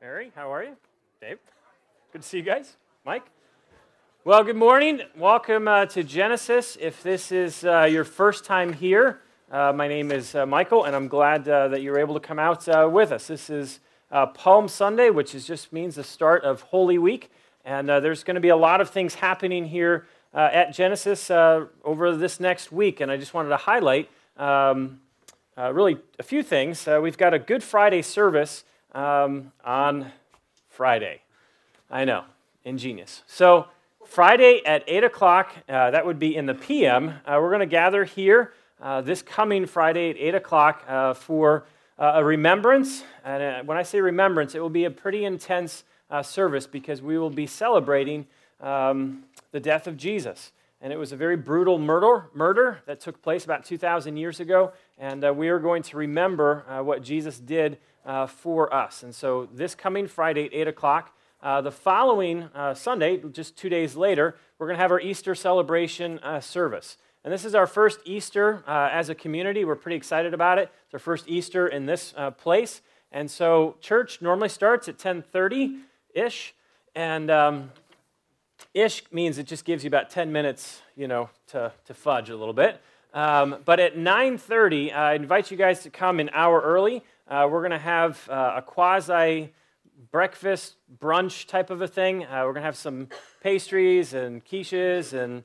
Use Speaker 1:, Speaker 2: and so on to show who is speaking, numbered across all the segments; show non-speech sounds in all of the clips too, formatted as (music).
Speaker 1: Mary, how are you? Dave, good to see you guys. Mike? Well, good morning. Welcome uh, to Genesis. If this is uh, your first time here, uh, my name is uh, Michael, and I'm glad uh, that you're able to come out uh, with us. This is Palm Sunday, which is just means the start of Holy Week, and there's going to be a lot of things happening here at Genesis over this next week, and I just wanted to highlight um, really a few things. we've got a Good Friday service um, on Friday. I know, ingenious. So Friday at 8 o'clock, uh, that would be in the PM, uh, we're going to gather here uh, this coming Friday at 8 o'clock uh, for uh, a remembrance. And uh, when I say remembrance, it will be a pretty intense service because we will be celebrating um, the death of Jesus. And it was a very brutal murder, murder that took place about 2,000 years ago. And we are going to remember what Jesus did for us. And so this coming Friday at 8 o'clock, uh, the following uh, Sunday, just two days later, we're going to have our Easter celebration uh, service. And this is our first Easter uh, as a community. We're pretty excited about it. It's our first Easter in this uh, place. And so church normally starts at 10:30-ish. And um, ish means it just gives you about 10 minutes, you know, to, to fudge a little bit. Um, but at 9.30, I invite you guys to come an hour early. We're going to have a quasi breakfast brunch type of a thing. Uh, we're going to have some pastries and quiches and,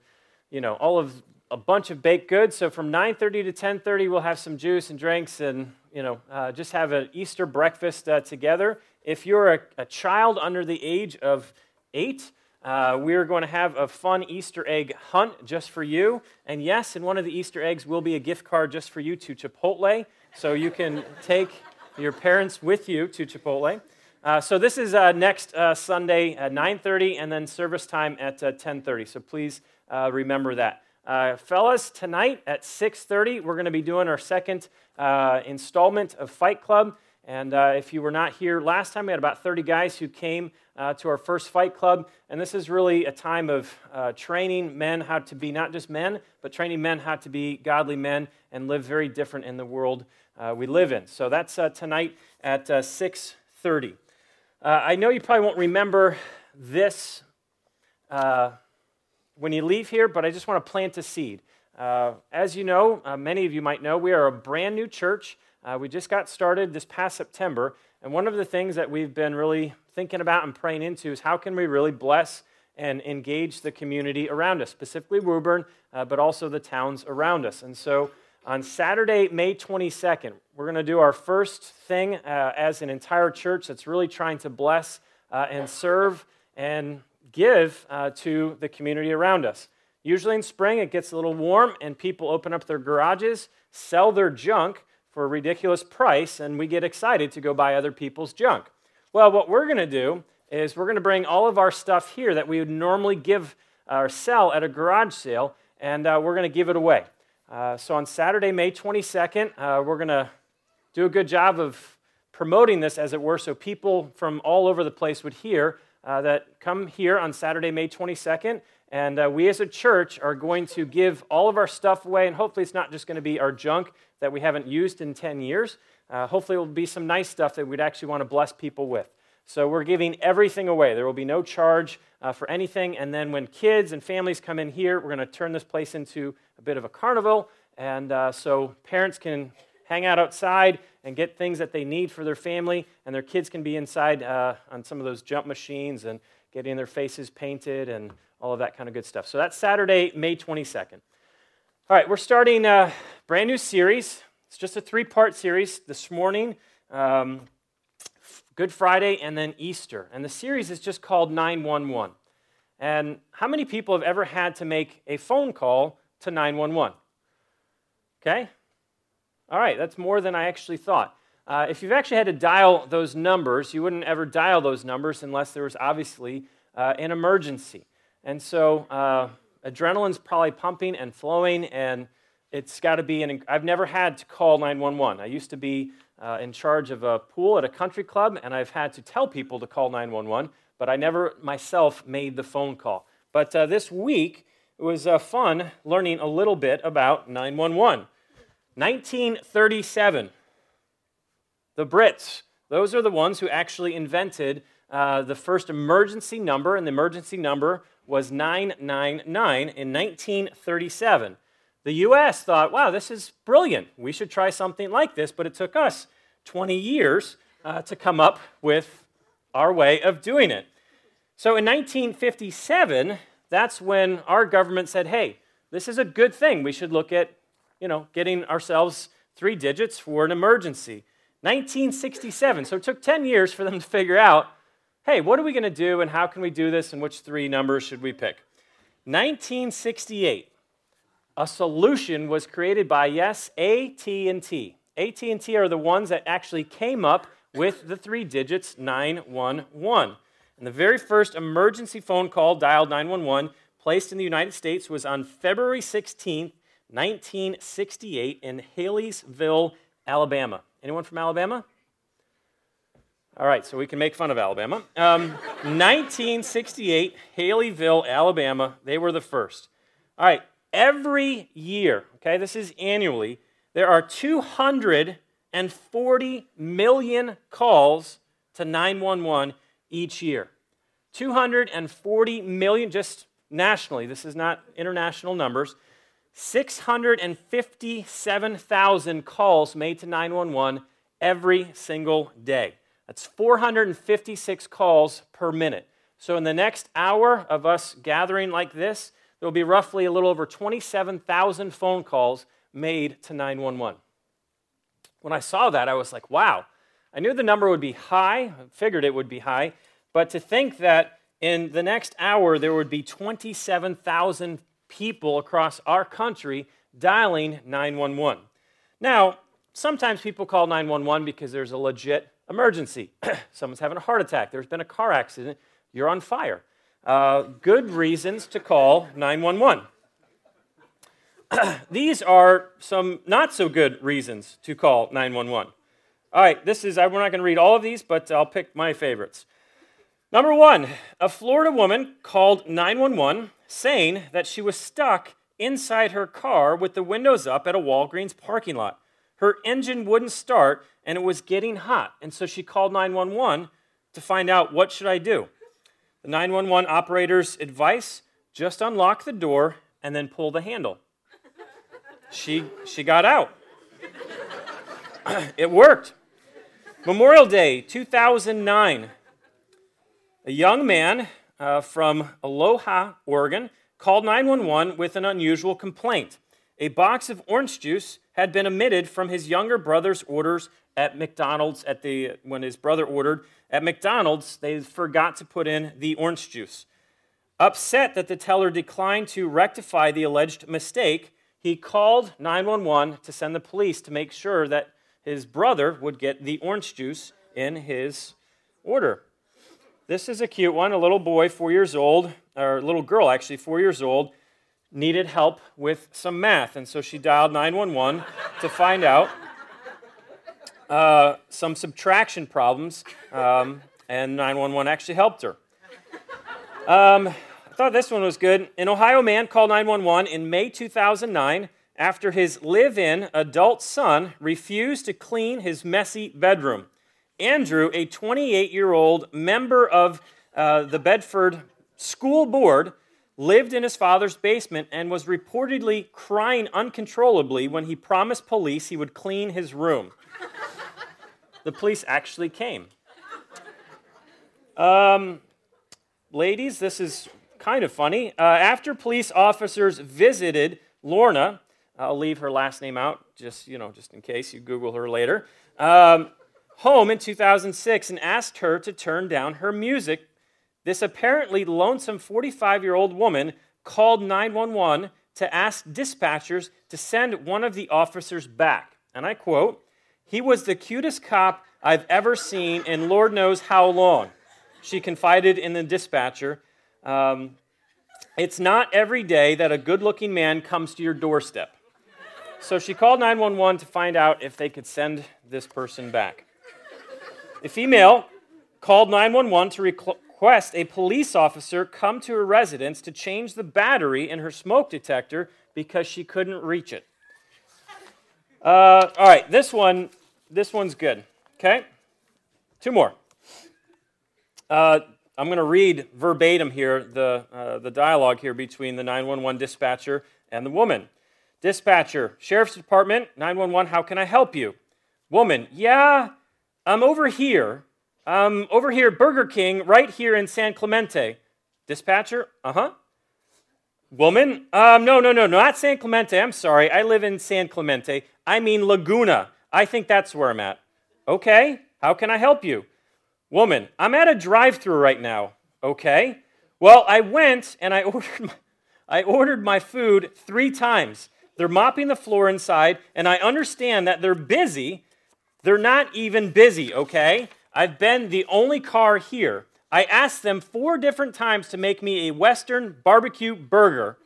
Speaker 1: you know, all of a bunch of baked goods. So from 9.30 to 10.30, we'll have some juice and drinks and, you know, uh, just have an Easter breakfast uh, together. If you're a, a, child under the age of eight, uh, we're going to have a fun Easter egg hunt just for you. And yes, in one of the Easter eggs will be a gift card just for you to Chipotle. So you can take your parents with you to Chipotle. Uh, so this is uh, next uh, Sunday at 9:30, and then service time at 10:30. Uh, so please uh, remember that, uh, fellas. Tonight at 6:30, we're going to be doing our second installment of Fight Club. And if you were not here last time, we had about 30 guys who came to our first Fight Club. And this is really a time of training men how to be not just men, but training men how to be godly men and live very different in the world we live in. So that's tonight at 6:30. Uh, I know you probably won't remember this uh, when you leave here, but I just want to plant a seed. Uh, as you know, uh, many of you might know, we are a brand new church. Uh, we just got started this past September, and one of the things that we've been really thinking about and praying into is how can we really bless and engage the community around us, specifically Woburn, uh, but also the towns around us. And so on Saturday, May 22nd, we're going to do our first thing uh, as an entire church that's really trying to bless uh, and serve and give uh, to the community around us. Usually in spring, it gets a little warm, and people open up their garages, sell their junk for a ridiculous price, and we get excited to go buy other people's junk. Well, what we're going to do is we're going to bring all of our stuff here that we would normally give or sell at a garage sale, and uh, we're going to give it away. Uh, so on Saturday, May 22nd, uh, we're going to do a good job of promoting this, as it were, so people from all over the place would hear uh, that come here on Saturday, May 22nd. And uh, we as a church are going to give all of our stuff away. And hopefully, it's not just going to be our junk that we haven't used in 10 years. Uh, hopefully, it will be some nice stuff that we'd actually want to bless people with. So we're giving everything away. There will be no charge uh, for anything. And then when kids and families come in here, we're going to turn this place into a bit of a carnival. And uh, so parents can hang out outside and get things that they need for their family, and their kids can be inside uh, on some of those jump machines and getting their faces painted and all of that kind of good stuff. So that's Saturday, May 22nd. All right, we're starting a brand new series. It's just a three part series this morning. Um, Good Friday, and then Easter. And the series is just called 911. And how many people have ever had to make a phone call to 911? Okay? All right, that's more than I actually thought. Uh, if you've actually had to dial those numbers, you wouldn't ever dial those numbers unless there was obviously uh, an emergency. And so uh, adrenaline's probably pumping and flowing, and it's got to be an. I've never had to call 911. I used to be uh, in charge of a pool at a country club, and I've had to tell people to call 911, but I never myself made the phone call. But uh, this week, it was uh, fun learning a little bit about 911. 1937, the Brits, Those are the ones who actually invented uh, the first emergency number, and the emergency number was 999 in 1937. The US thought, wow, this is brilliant. We should try something like this, but it took us 20 years uh, to come up with our way of doing it. So in 1957, that's when our government said, hey, this is a good thing. We should look at, you know, getting ourselves three digits for an emergency. 1967. So it took 10 years for them to figure out hey, what are we going to do and how can we do this and which three numbers should we pick? 1968, a solution was created by yes, AT&T. AT&T are the ones that actually came up with the three digits 911. And the very first emergency phone call dialed 911 placed in the United States was on February 16, 1968 in Haleyville, Alabama. Anyone from Alabama? All right, so we can make fun of Alabama. Um, (laughs) 1968, Haleyville, Alabama, they were the first. All right, every year, okay, this is annually, there are 240 million calls to 911 each year. 240 million just nationally, this is not international numbers. 657,000 calls made to 911 every single day. That's 456 calls per minute. So, in the next hour of us gathering like this, there will be roughly a little over 27,000 phone calls made to 911. When I saw that, I was like, wow. I knew the number would be high, I figured it would be high, but to think that in the next hour there would be 27,000 people across our country dialing 911. Now, sometimes people call 911 because there's a legit emergency. (clears throat) Someone's having a heart attack. There's been a car accident. You're on fire. Uh, good reasons to call 911. (clears throat) These are some not so good reasons to call 911. All right, this is, we're not going to read all of these, but I'll pick my favorites. Number one, a Florida woman called 911 saying that she was stuck inside her car with the windows up at a Walgreens parking lot. Her engine wouldn't start and it was getting hot. And so she called 911 to find out what should I do. The 911 operator's advice, just unlock the door and then pull the handle. She she got out. (clears throat) it worked. Memorial Day 2009. A young man uh, from Aloha, Oregon, called 911 with an unusual complaint. A box of orange juice had been omitted from his younger brother's orders at McDonald's at the when his brother ordered at McDonald's, they forgot to put in the orange juice. Upset that the teller declined to rectify the alleged mistake, he called 911 to send the police to make sure that his brother would get the orange juice in his order. This is a cute one. A little boy, four years old, or a little girl actually, four years old, needed help with some math. And so she dialed 911 to find out uh, some subtraction problems, um, and 911 actually helped her. Um, I thought this one was good. An Ohio man called 911 in May 2009 after his live in adult son refused to clean his messy bedroom. Andrew, a 28 year old member of uh, the Bedford School Board, lived in his father's basement and was reportedly crying uncontrollably when he promised police he would clean his room. The police actually came. Um, ladies, this is kind of funny. Uh, after police officers visited Lorna, I'll leave her last name out, just you know, just in case you Google her later. Um, home in 2006 and asked her to turn down her music this apparently lonesome 45 year old woman called 911 to ask dispatchers to send one of the officers back. And I quote, He was the cutest cop I've ever seen in Lord knows how long. She confided in the dispatcher. Um, it's not every day that a good looking man comes to your doorstep. So she called 911 to find out if they could send this person back. A female called 911 to request a police officer come to her residence to change the battery in her smoke detector because she couldn't reach it. Uh, all right, this one, this one's good. Okay. Two more. Uh, I'm going to read verbatim here the, uh, the dialogue here between the 911 dispatcher and the woman. Dispatcher, Sheriff's Department, 911, how can I help you? Woman, yeah, I'm over here. Um, over here, Burger King, right here in San Clemente. Dispatcher, uh huh. Woman, um, no, no, no, not San Clemente. I'm sorry. I live in San Clemente. I mean Laguna. I think that's where I'm at. Okay, how can I help you? Woman, I'm at a drive through right now. Okay. Well, I went and I (laughs) ordered my, I ordered my food three times. They're mopping the floor inside, and I understand that they're busy. They're not even busy, okay? I've been the only car here. I asked them four different times to make me a Western barbecue burger.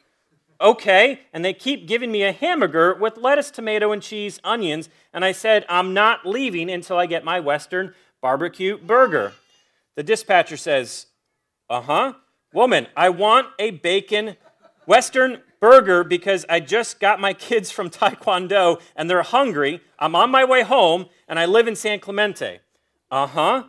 Speaker 1: Okay, and they keep giving me a hamburger with lettuce, tomato, and cheese, onions, and I said, I'm not leaving until I get my Western barbecue burger. The dispatcher says, Uh huh. Woman, I want a bacon Western burger because I just got my kids from Taekwondo and they're hungry. I'm on my way home and I live in San Clemente. Uh huh.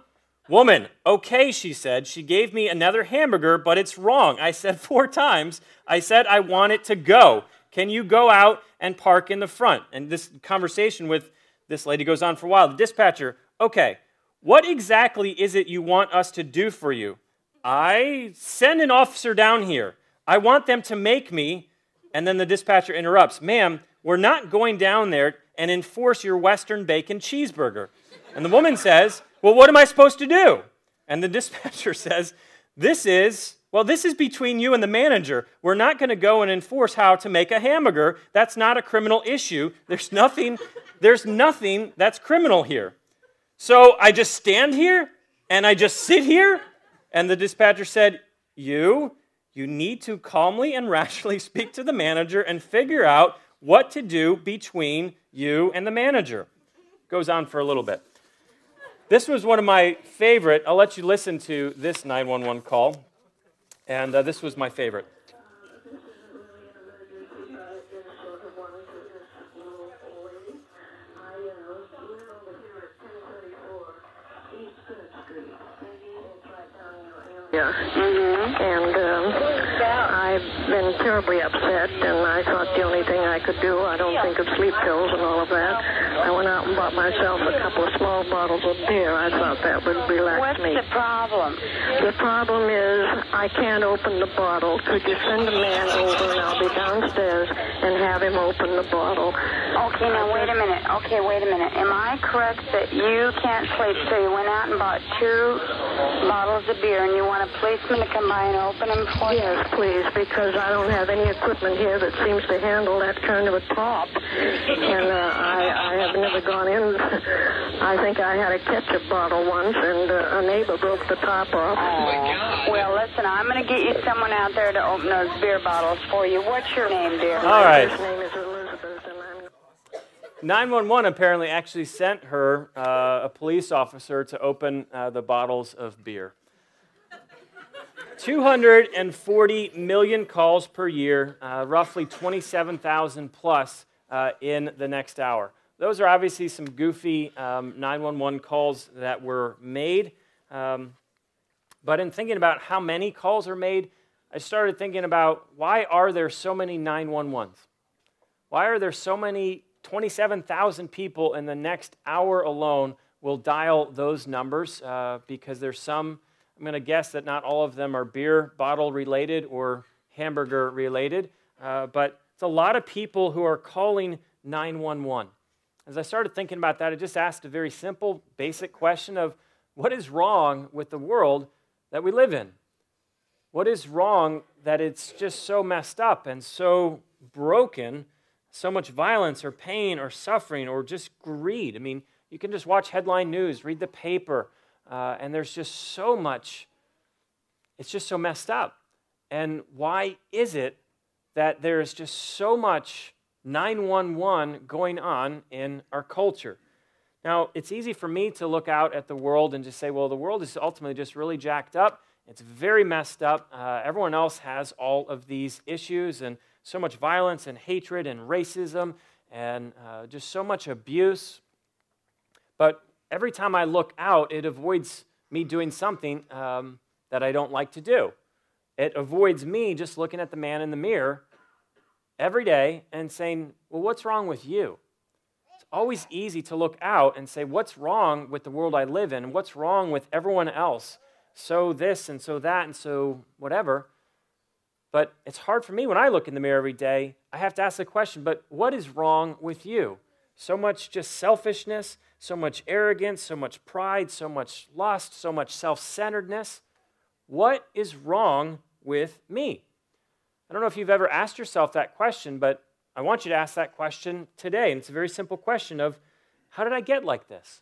Speaker 1: Woman, okay, she said. She gave me another hamburger, but it's wrong. I said (laughs) four times. I said I want it to go. Can you go out and park in the front? And this conversation with this lady goes on for a while. The dispatcher, okay, what exactly is it you want us to do for you? I send an officer down here. I want them to make me. And then the dispatcher interrupts, ma'am, we're not going down there and enforce your Western bacon cheeseburger. And the woman says, well, what am I supposed to do? And the (laughs) dispatcher says, This is, well, this is between you and the manager. We're not going to go and enforce how to make a hamburger. That's not a criminal issue. There's nothing, there's nothing that's criminal here. So I just stand here and I just sit here. And the dispatcher said, You, you need to calmly and (laughs) rationally speak to the manager and figure out what to do between you and the manager. Goes on for a little bit. This was one of my favorite. I'll let you listen to this 911 call. And uh, this was my favorite.
Speaker 2: Yeah. Mm-hmm. And um, I've been terribly upset, and I thought the only thing I could do, I don't think of sleep pills and all of that. I went out and bought myself a couple of small bottles of beer. I thought that would relax
Speaker 3: What's
Speaker 2: me.
Speaker 3: What's the problem?
Speaker 2: The problem is I can't open the bottle. Could you send a man over and I'll be downstairs and have him open the bottle?
Speaker 3: Okay, now wait a minute. Okay, wait a minute. Am I correct that you can't sleep, so you went out and bought two bottles of beer and you want a policeman to come by and open them for you?
Speaker 2: Yes, please, because I don't have any equipment here that seems to handle that kind of a top. And uh, I, I have never gone in. I think I had a ketchup bottle once, and uh, a neighbor broke the top off.
Speaker 3: Oh, well, listen, I'm going to get you someone out there to open those beer bottles for you. What's your name, dear?
Speaker 1: All right.
Speaker 2: His name is Elizabeth, and I'm
Speaker 1: 911 apparently actually sent her uh, a police officer to open uh, the bottles of beer. 240 million calls per year, uh, roughly 27,000 plus uh, in the next hour. Those are obviously some goofy um, 911 calls that were made. Um, but in thinking about how many calls are made, I started thinking about why are there so many 911s? Why are there so many 27,000 people in the next hour alone will dial those numbers? Uh, because there's some, I'm going to guess that not all of them are beer bottle related or hamburger related, uh, but it's a lot of people who are calling 911. As I started thinking about that, I just asked a very simple, basic question of what is wrong with the world that we live in? What is wrong that it's just so messed up and so broken? so much violence or pain or suffering or just greed. I mean, you can just watch headline news, read the paper, uh, and there's just so much, it's just so messed up. And why is it that there's just so much 911 going on in our culture? Now, it's easy for me to look out at the world and just say, well, the world is ultimately just really jacked up. It's very messed up. Uh, everyone else has all of these issues and so much violence and hatred and racism and uh, just so much abuse. But every time I look out, it avoids me doing something um, that I don't like to do. It avoids me just looking at the man in the mirror every day and saying, Well, what's wrong with you? It's always easy to look out and say, What's wrong with the world I live in? What's wrong with everyone else? So this and so that and so whatever. But it's hard for me when I look in the mirror every day. I have to ask the question, but what is wrong with you? So much just selfishness, so much arrogance, so much pride, so much lust, so much self centeredness. What is wrong with me? I don't know if you've ever asked yourself that question, but I want you to ask that question today. And it's a very simple question of how did I get like this?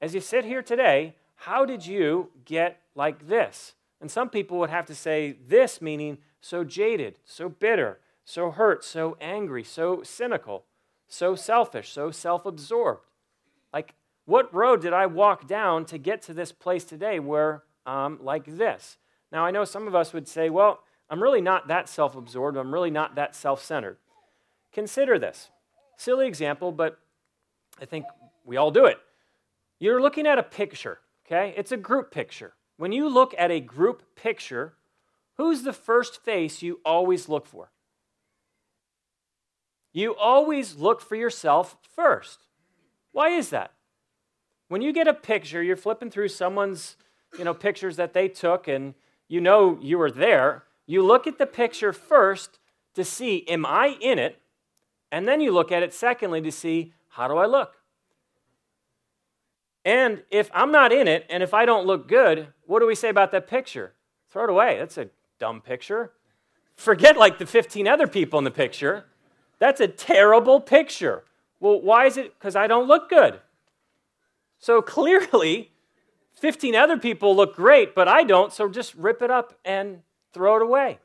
Speaker 1: As you sit here today, how did you get like this? And some people would have to say this, meaning so jaded, so bitter, so hurt, so angry, so cynical, so selfish, so self absorbed. Like, what road did I walk down to get to this place today where I'm like this? Now, I know some of us would say, well, I'm really not that self absorbed. I'm really not that self centered. Consider this. Silly example, but I think we all do it. You're looking at a picture, okay? It's a group picture. When you look at a group picture, who's the first face you always look for? You always look for yourself first. Why is that? When you get a picture, you're flipping through someone's, you know, pictures that they took and you know you were there, you look at the picture first to see, am I in it? And then you look at it secondly to see, how do I look? And if I'm not in it, and if I don't look good, what do we say about that picture? Throw it away. That's a dumb picture. Forget like the 15 other people in the picture. That's a terrible picture. Well, why is it? Because I don't look good. So clearly, 15 other people look great, but I don't, so just rip it up and throw it away.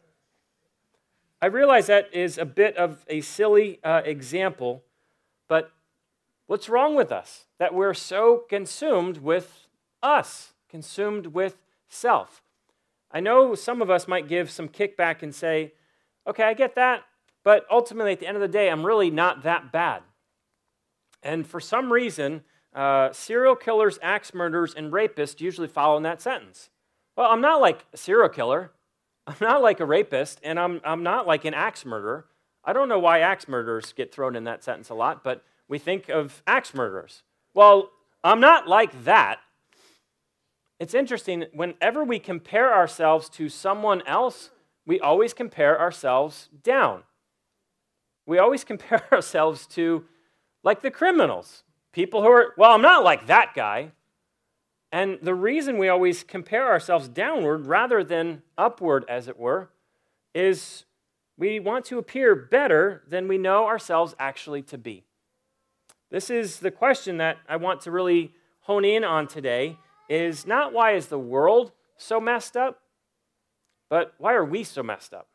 Speaker 1: I realize that is a bit of a silly uh, example, but what's wrong with us? That we're so consumed with us, consumed with self. I know some of us might give some kickback and say, okay, I get that, but ultimately at the end of the day, I'm really not that bad. And for some reason, uh, serial killers, axe murderers, and rapists usually follow in that sentence. Well, I'm not like a serial killer. (laughs) I'm not like a rapist, and I'm, I'm not like an axe murderer. I don't know why axe murderers get thrown in that sentence a lot, but we think of axe murderers. Well, I'm not like that. It's interesting, whenever we compare ourselves to someone else, we always compare ourselves down. We always (laughs) compare ourselves to, like, the criminals. People who are, well, I'm not like that guy. And the reason we always compare ourselves downward rather than upward, as it were, is we want to appear better than we know ourselves actually to be. This is the question that I want to really hone in on today is not why is the world so messed up, but why are we so messed up?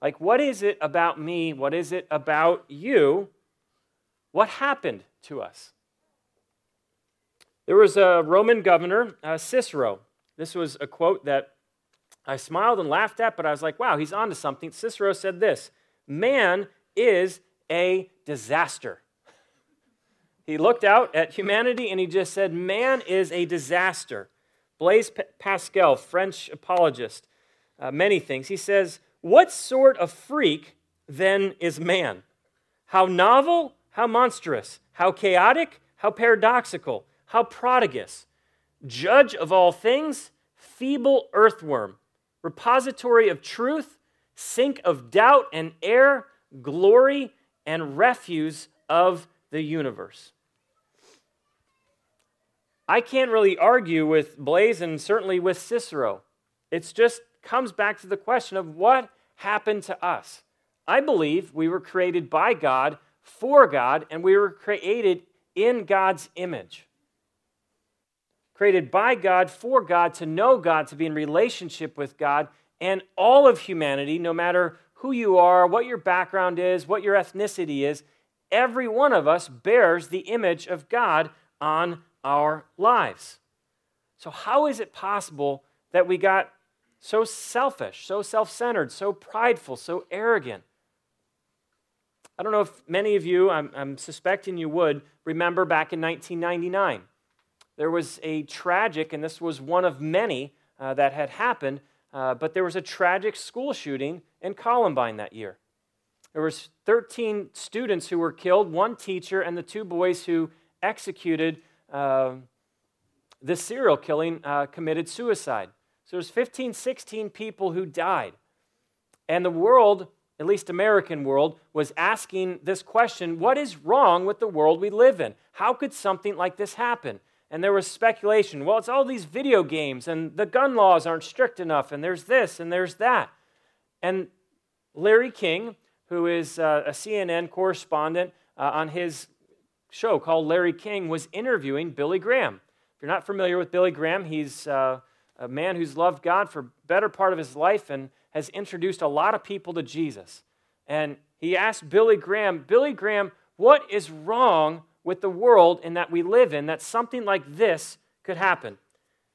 Speaker 1: Like, what is it about me? What is it about you? What happened to us? There was a Roman governor, uh, Cicero. This was a quote that I smiled and laughed at, but I was like, wow, he's onto something. Cicero said this Man is a disaster. He looked out at humanity and he just said, Man is a disaster. Blaise Pascal, French apologist, uh, many things. He says, What sort of freak then is man? How novel, how monstrous, how chaotic, how paradoxical how prodigus, judge of all things, feeble earthworm, repository of truth, sink of doubt and error, glory and refuse of the universe. I can't really argue with Blaise and certainly with Cicero. It just comes back to the question of what happened to us. I believe we were created by God, for God, and we were created in God's image created by God, for God, to know God, to be in relationship with God, and all of humanity, no matter who you are, what your background is, what your ethnicity is, every one of us bears the image of God on our lives. So, how is it possible that we got so selfish, so self centered, so prideful, so arrogant? I don't know if many of you, I'm, I'm suspecting you would, remember back in 1999. There was a tragic, and this was one of many uh, that had happened, uh, but there was a tragic school shooting in Columbine that year. There was 13 students who were killed, one teacher, and the two boys who executed uh, this serial killing uh, committed suicide. So there's 15, 16 people who died. And the world, at least American world, was asking this question what is wrong with the world we live in? How could something like this happen? And there was speculation well, it's all these video games, and the gun laws aren't strict enough, and there's this and there's that. And Larry King, who is uh, a CNN correspondent uh, on his show called Larry King, was interviewing Billy Graham. If you're not familiar with Billy Graham, he's uh, a man who's loved God for better part of his life and has introduced a lot of people to Jesus. And he asked Billy Graham, Billy Graham, what is wrong with the world in that we live in that something like this could happen?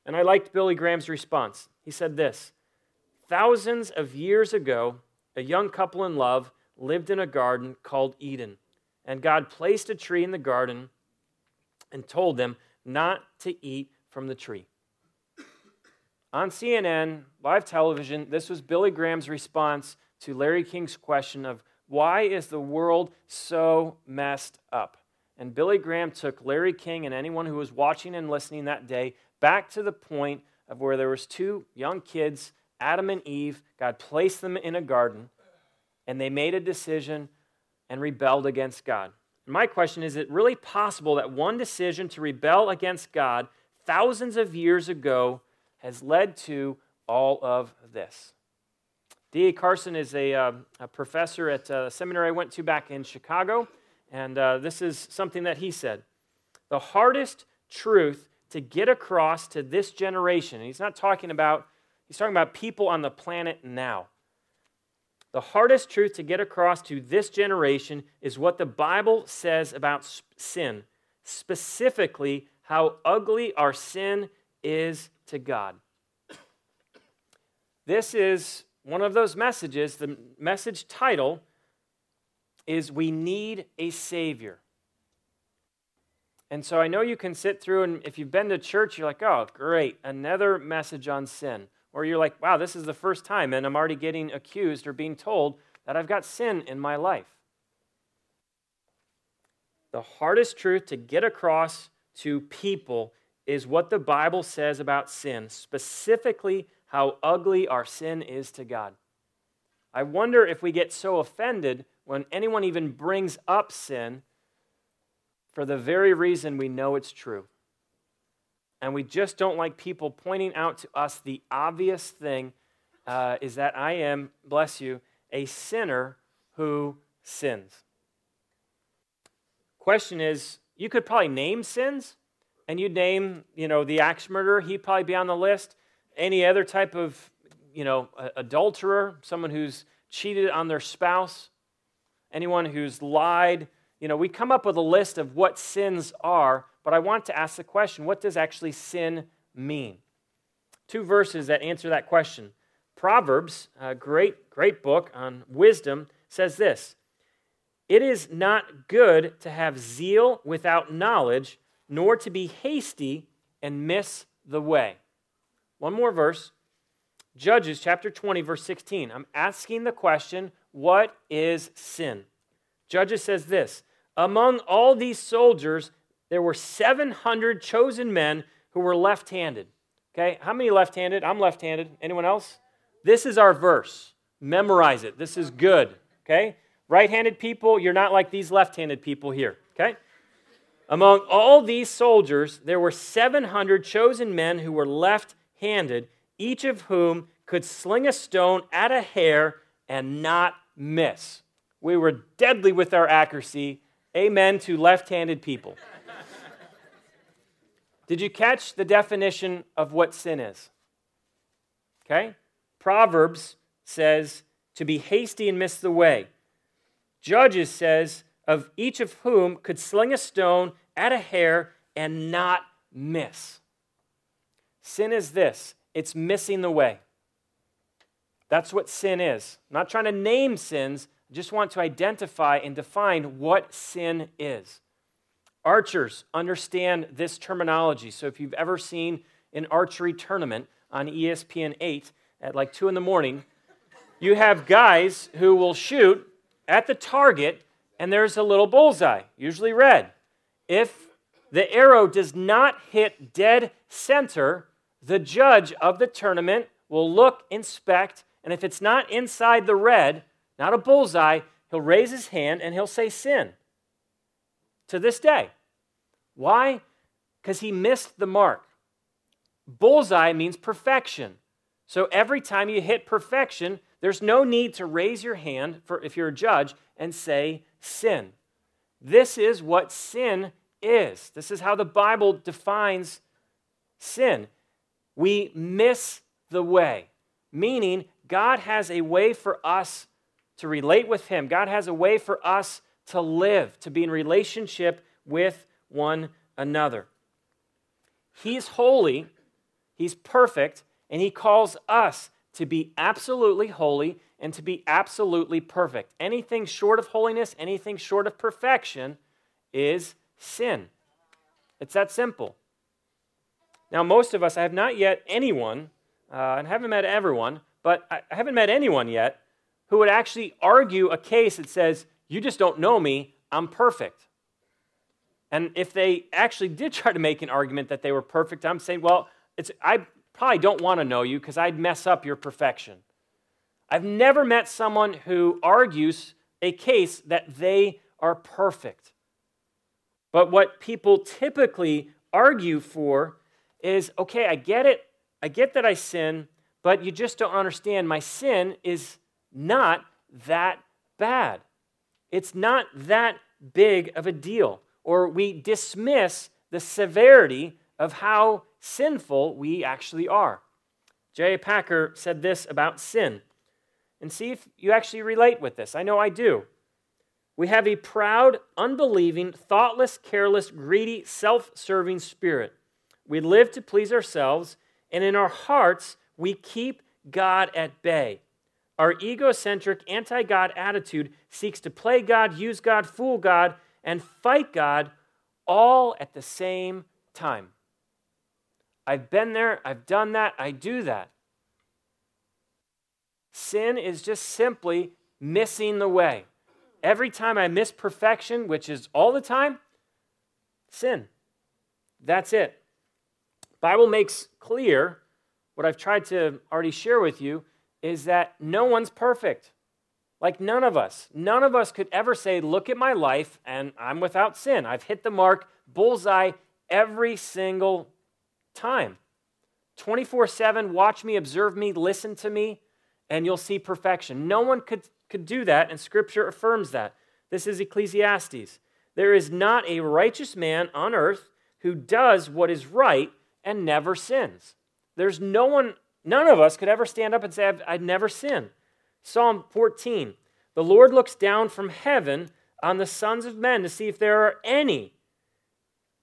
Speaker 1: And I liked Billy Graham's response. He said this Thousands of years ago, a young couple in love lived in a garden called Eden. And God placed a tree in the garden and told them not to eat from the tree. On CNN, live television, this was Billy Graham's response to Larry King's question of why is the world so messed up? And Billy Graham took Larry King and anyone who was watching and listening that day back to the point of where there was two young kids, Adam and Eve. God placed them in a garden, and they made a decision and rebelled against God. My question is, is it really possible that one decision to rebel against God thousands of years ago has led to all of this. D.A. Carson is a, uh, a professor at a seminary I went to back in Chicago, and uh, this is something that he said. The hardest truth to get across to this generation, and he's not talking about, he's talking about people on the planet now. The hardest truth to get across to this generation is what the Bible says about sin, specifically how ugly our sin is to God. This is one of those messages. The message title is We Need a Savior. And so I know you can sit through, and if you've been to church, you're like, oh, great, another message on sin. Or you're like, wow, this is the first time, and I'm already getting accused or being told that I've got sin in my life. The hardest truth to get across to people is what the Bible says about sin, specifically how ugly our sin is to God. I wonder if we get so offended when anyone even brings up sin for the very reason we know it's true. And we just don't like people pointing out to us the obvious thing uh, is that I am, bless you, a sinner who sins. Question is, you could probably name sins, and you name, you know, the axe murderer, he'd probably be on the list. Any other type of, you know, adulterer, someone who's cheated on their spouse, anyone who's lied. You know, we come up with a list of what sins are, but I want to ask the question what does actually sin mean? Two verses that answer that question. Proverbs, a great, great book on wisdom, says this It is not good to have zeal without knowledge, nor to be hasty and miss the way. One more verse. Judges chapter 20, verse 16. I'm asking the question what is sin? Judges says this Among all these soldiers, there were 700 chosen men who were left handed. Okay, how many left handed? I'm left handed. Anyone else? This is our verse. Memorize it. This is good. Okay? Right handed people, you're not like these left handed people here. Okay? Among all these soldiers, there were 700 chosen men who were left handed, each of whom could sling a stone at a hair and not miss. We were deadly with our accuracy. Amen to left handed people. Did you catch the definition of what sin is? Okay? Proverbs says to be hasty and miss the way. Judges says of each of whom could sling a stone at a hair and not miss. Sin is this it's missing the way. That's what sin is. I'm not trying to name sins, I just want to identify and define what sin is. Archers understand this terminology. So if you've ever seen an archery tournament on ESPN 8 at like 2 in the morning, you have guys who will shoot at the target and there's a little bullseye, usually red. If the arrow does not hit dead center, the judge of the tournament will look, inspect, and if it's not inside the red, not a bullseye, he'll raise his hand and he'll say sin. To this day. Why? Because he missed the mark. Bullseye means perfection. So every time you hit perfection, there's no need to raise your hand for if you're a judge and say sin. This is what sin is. This is how the Bible defines sin. We miss the way, meaning God has a way for us to relate with Him. God has a way for us to live, to be in relationship with one another. He's holy, He's perfect, and He calls us to be absolutely holy and to be absolutely perfect. Anything short of holiness, anything short of perfection is sin. It's that simple. Now, most of us, I have not yet anyone, uh, and haven't met everyone, but I haven't met anyone yet who would actually argue a case that says, You just don't know me, I'm perfect. And if they actually did (laughs) try to make an argument that they were perfect, I'm saying, Well, it's, I probably don't want to know you because I'd mess up your perfection. I've never met someone who argues a case that they are perfect. But what people typically argue for is okay, I get it. I get that I sin, but you just don't understand. My sin is not that bad. It's not that big of a deal. Or we dismiss the severity of how sinful we actually are. J. Packer said this about sin. And see if you actually relate with this. I know I do. We have a proud, unbelieving, thoughtless, careless, greedy, self serving spirit. We live to please ourselves, and in our hearts, we keep God at bay. Our egocentric, anti God attitude seeks to play God, use God, fool God, and fight God all at the same time. I've been there, I've done that, I do that. Sin is just simply missing the way. Every time I miss perfection, which is all the time, sin. That's it. Bible makes clear what I've tried to already share with you is that no one's perfect. Like none of us. None of us could ever say, Look at my life and I'm without sin. I've hit the mark, bullseye every single time. 24 7, watch me, observe me, listen to me, and you'll see perfection. No one could could do that, and Scripture affirms that. This is Ecclesiastes. There is not a righteous man on earth who does what is right and never sins. There's no one, none of us could ever stand up and say, I've, I'd never sinned. Psalm 14 The Lord looks down from heaven on the sons of men to see if there are any,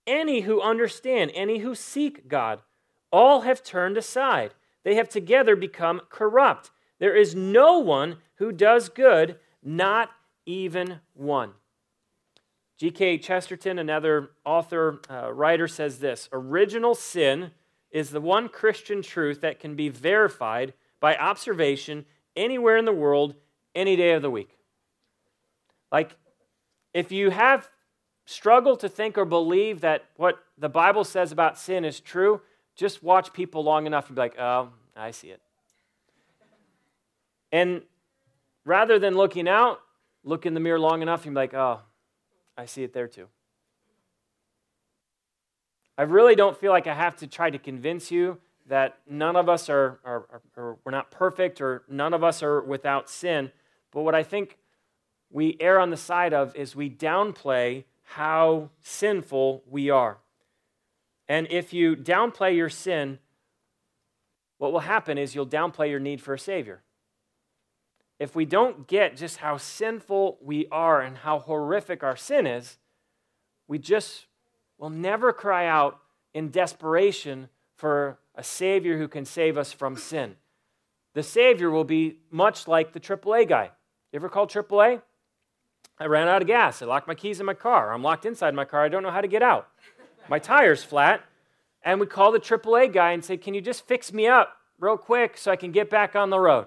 Speaker 1: any who understand, any who seek God. All have turned aside. They have together become corrupt. There is no one who does good, not even one. G.K. Chesterton, another author, uh, writer, says this Original sin is the one Christian truth that can be verified by observation anywhere in the world, any day of the week. Like, if you have struggled to think or believe that what the Bible says about sin is true, just watch people long enough and be like, oh, I see it. And rather than looking out, look in the mirror long enough and be like, oh, I see it there too. I really don't feel like I have to try to convince you that none of us are, are, are, we're not perfect or none of us are without sin. But what I think we err on the side of is we downplay how sinful we are. And if you downplay your sin, what will happen is you'll downplay your need for a Savior if we don't get just how sinful we are and how horrific our sin is, we just will never cry out in desperation for a Savior who can save us from sin. The Savior will be much like the AAA guy. You ever called AAA? I ran out of gas. I locked my keys in my car. I'm locked inside my car. I don't know how to get out. My tire's flat. And we call the AAA guy and say, Can you just fix me up real quick so I can get back on the road?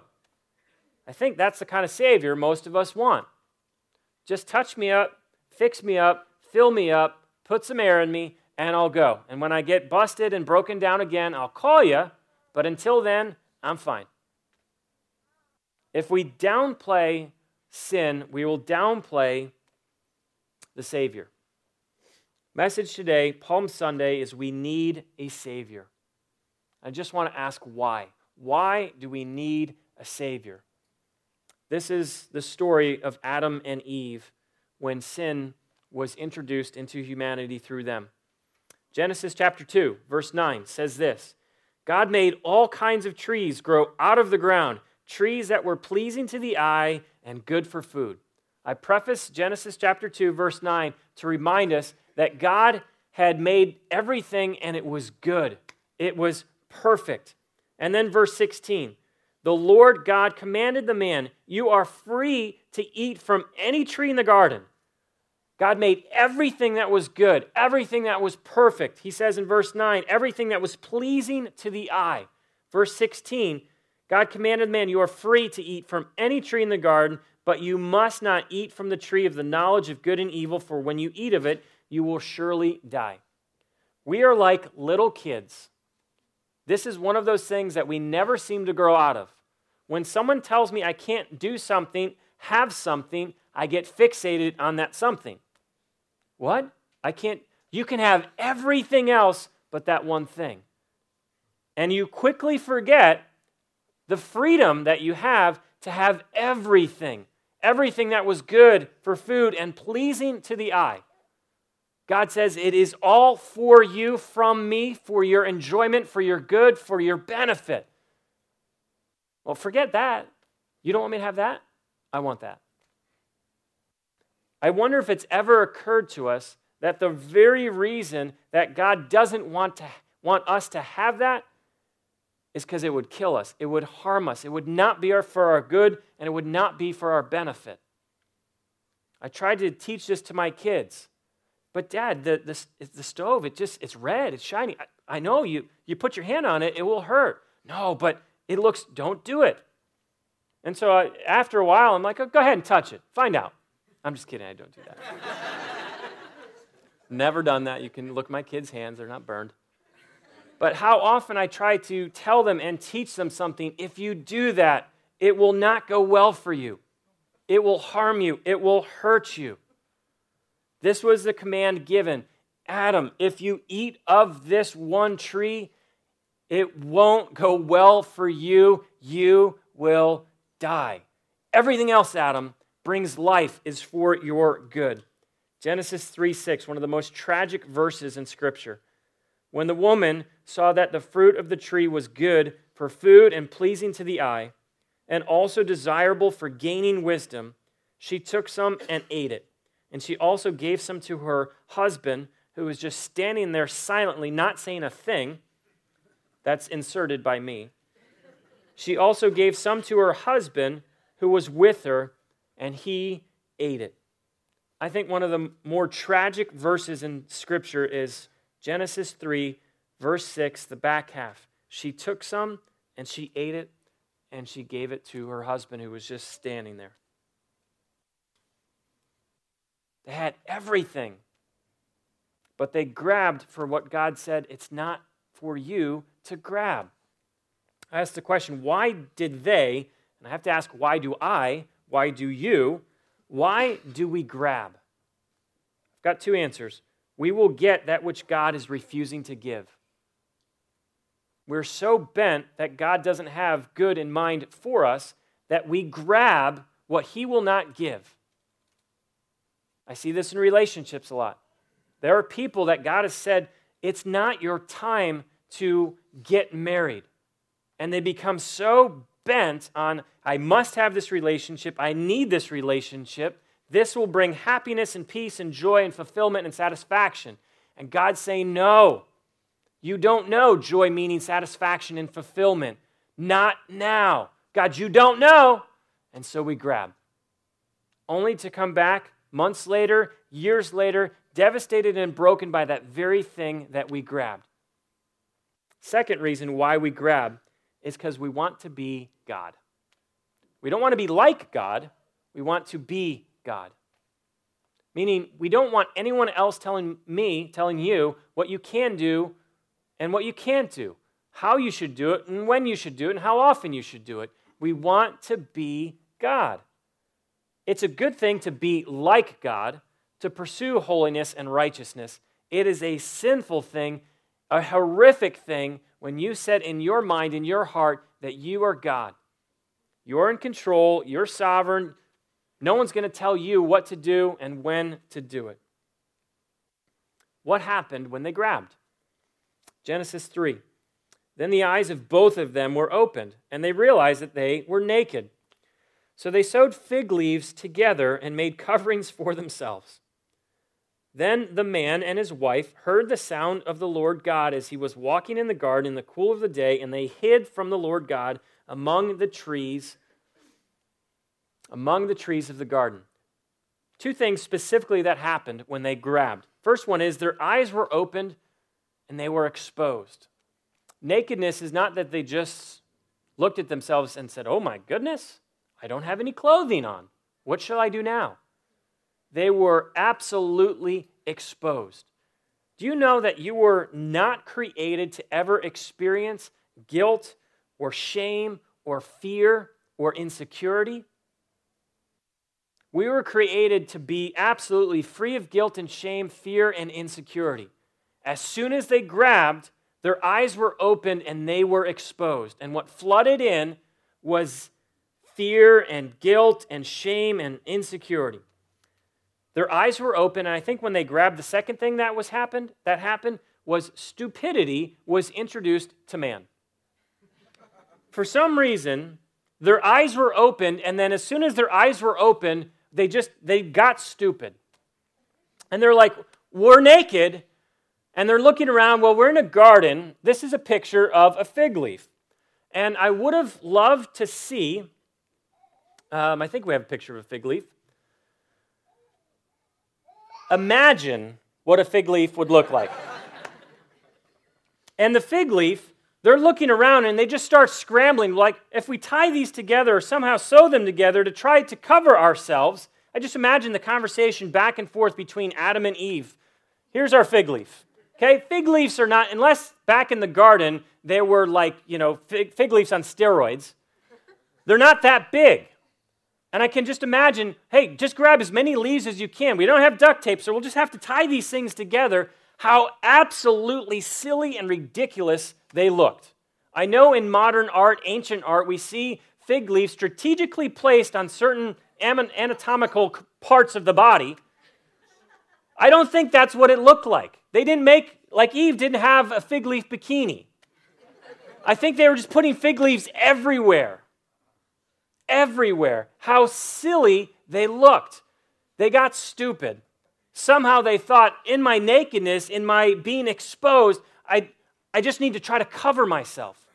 Speaker 1: I think that's the kind of Savior most of us want. Just touch me up, fix me up, fill me up, put some air in me, and I'll go. And when I get busted and broken down again, I'll call you. But until then, I'm fine. If we downplay sin, we will downplay the Savior. Message today, Palm Sunday, is we need a Savior. I just want to ask why. Why do we need a Savior? This is the story of Adam and Eve when sin was introduced into humanity through them. Genesis chapter 2, verse 9 says this God made all kinds of trees grow out of the ground, trees that were pleasing to the eye and good for food. I preface Genesis chapter 2, verse 9 to remind us that God had made everything and it was good. It was perfect. And then verse 16 the Lord God commanded the man, You are free to eat from any tree in the garden. God made everything that was good, everything that was perfect. He says in verse 9, everything that was pleasing to the eye. Verse 16, God commanded the man, You are free to eat from any tree in the garden, but you must not eat from the tree of the knowledge of good and evil, for when you eat of it, you will surely die. We are like little kids. This is one of those things that we never seem to grow out of. When someone tells me I can't do something, have something, I get fixated on that something. What? I can't, you can have everything else but that one thing. And you quickly forget the freedom that you have to have everything everything that was good for food and pleasing to the eye. God says, It is all for you from me, for your enjoyment, for your good, for your benefit. Well, forget that. You don't want me to have that? I want that. I wonder if it's ever occurred to us that the very reason that God doesn't want, to, want us to have that is because it would kill us, it would harm us, it would not be for our good, and it would not be for our benefit. I tried to teach this to my kids. But dad, the, the, the stove, it just, it's red, it's shiny. I, I know you, you put your hand on it, it will hurt. No, but it looks, don't do it. And so I, after a while, I'm like, oh, go ahead and touch it. Find out. I'm just kidding, I don't do that. (laughs) Never done that. You can look my kids' hands, they're not burned. But how often I try to tell them and teach them something, if you do that, it will not go well for you. It will harm you. It will hurt you. This was the command given Adam, if you eat of this one tree, it won't go well for you. You will die. Everything else, Adam, brings life, is for your good. Genesis 3 6, one of the most tragic verses in Scripture. When the woman saw that the fruit of the tree was good for food and pleasing to the eye, and also desirable for gaining wisdom, she took some and ate it. And she also gave some to her husband, who was just standing there silently, not saying a thing. That's inserted by me. She also gave some to her husband, who was with her, and he ate it. I think one of the more tragic verses in Scripture is Genesis 3, verse 6, the back half. She took some and she ate it and she gave it to her husband who was just standing there. They had everything, but they grabbed for what God said it's not for you to grab. I asked the question why did they, and I have to ask, why do I, why do you, why do we grab? I've got two answers we will get that which God is refusing to give. We're so bent that God doesn't have good in mind for us that we grab what He will not give. I see this in relationships a lot. There are people that God has said, it's not your time to get married. And they become so bent on, I must have this relationship, I need this relationship, this will bring happiness and peace and joy and fulfillment and satisfaction. And God's saying, No, you don't know joy meaning satisfaction and fulfillment. Not now. God, you don't know. And so we grab. only to come back months later, years later, devastated and broken by that very thing that we grabbed. Second reason why we grab is because we want to be God. We don't want to be like God, we want to be God. Meaning, we don't want anyone else telling me, telling you what you can do and what you can't do, how you should do it, and when you should do it, and how often you should do it. We want to be God. It's a good thing to be like God, to pursue holiness and righteousness. It is a sinful thing, a horrific thing, when you set in your mind, in your heart, that you are God. You're in control, you're sovereign. No one's going to tell you what to do and when to do it. What happened when they grabbed? Genesis 3. Then the eyes of both of them were opened, and they realized that they were naked. So they sewed fig leaves together and made coverings for themselves. Then the man and his wife heard the sound of the Lord God as he was walking in the garden in the cool of the day, and they hid from the Lord God among the trees, among the trees of the garden. Two things specifically that happened when they grabbed. First one is their eyes were opened and they were exposed. Nakedness is not that they just looked at themselves and said, Oh my goodness, I don't have any clothing on. What shall I do now? They were absolutely exposed. Do you know that you were not created to ever experience guilt or shame or fear or insecurity? We were created to be absolutely free of guilt and shame, fear, and insecurity. As soon as they grabbed, their eyes were opened and they were exposed. And what flooded in was fear and guilt and shame and insecurity. Their eyes were open, and I think when they grabbed the second thing that was happened, that happened was stupidity was introduced to man. For some reason, their eyes were opened, and then as soon as their eyes were open, they just they got stupid. And they're like, "We're naked." And they're looking around, well, we're in a garden. This is a picture of a fig leaf. And I would have loved to see um, I think we have a picture of a fig leaf. Imagine what a fig leaf would look like. and the fig leaf, they're looking around and they just start scrambling. Like, if we tie these together or somehow sew them together to try to cover ourselves, I just imagine the conversation back and forth between Adam and Eve. Here's our fig leaf. Okay, fig leaves are not, unless back in the garden they were like, you know, fig, fig leaves on steroids, they're not that big. And I can just imagine hey, just grab as many leaves as you can. We don't have duct tape, so we'll just have to tie these things together. How absolutely silly and ridiculous they looked. I know in modern art, ancient art, we see fig leaves strategically placed on certain anatomical parts of the body. I don't think that's what it looked like. They didn't make, like Eve didn't have a fig leaf bikini. I think they were just putting fig leaves everywhere everywhere. How silly they looked. They got stupid. Somehow they thought, in my nakedness, in my being exposed, I, I just need to try to cover myself.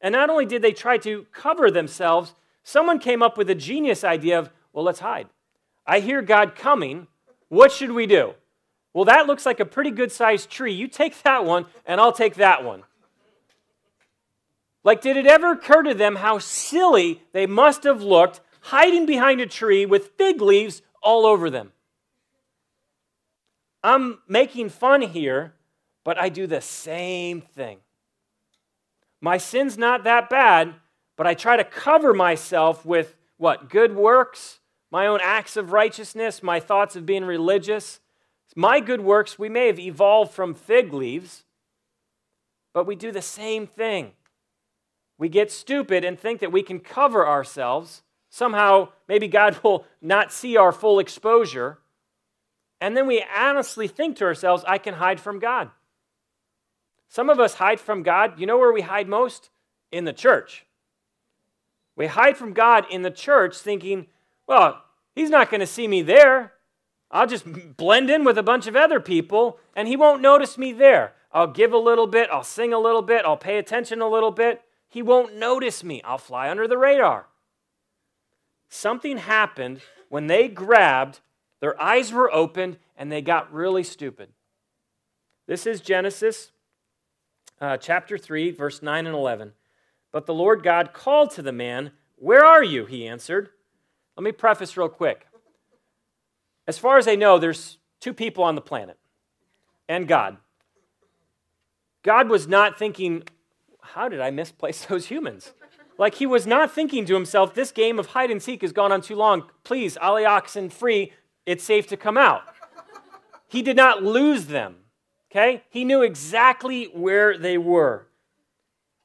Speaker 1: And not only did they try to cover themselves, someone came up with a genius idea of, well, let's hide. I hear God coming. What should we do? Well, that looks like a pretty good sized tree. You take that one, and I'll take that one. Like, did it ever occur to them how silly they must have looked hiding behind a tree with fig leaves all over them? I'm making fun here, but I do the same thing. My sin's not that bad, but I try to cover myself with what? Good works, my own acts of righteousness, my thoughts of being religious. My good works, we may have evolved from fig leaves, but we do the same thing. We get stupid and think that we can cover ourselves. Somehow, maybe God (laughs) will not see our full exposure. And then we honestly think to ourselves, I can hide from God. Some of us hide from God. You know where we hide most? In the church. We hide from God in the church thinking, well, He's not going to see me there. I'll just blend in with a bunch of other people and He won't notice me there. I'll give a little bit, I'll sing a little bit, I'll pay attention a little bit. He won't notice me. I'll fly under the radar. something happened when they grabbed, their eyes were opened, and they got really stupid. This is Genesis uh, chapter 3, verse 9 and 11. But the Lord God called to the man, Where are you? He answered. Let me preface real quick. As far as I know, there's two people on the planet and God. God was not thinking, How did I misplace (laughs) those humans? Like he was not thinking to himself, This game of hide and seek has gone on too long. Please, Ali oxen free, it's safe to come out. He did not lose them. Okay? He knew exactly where they were.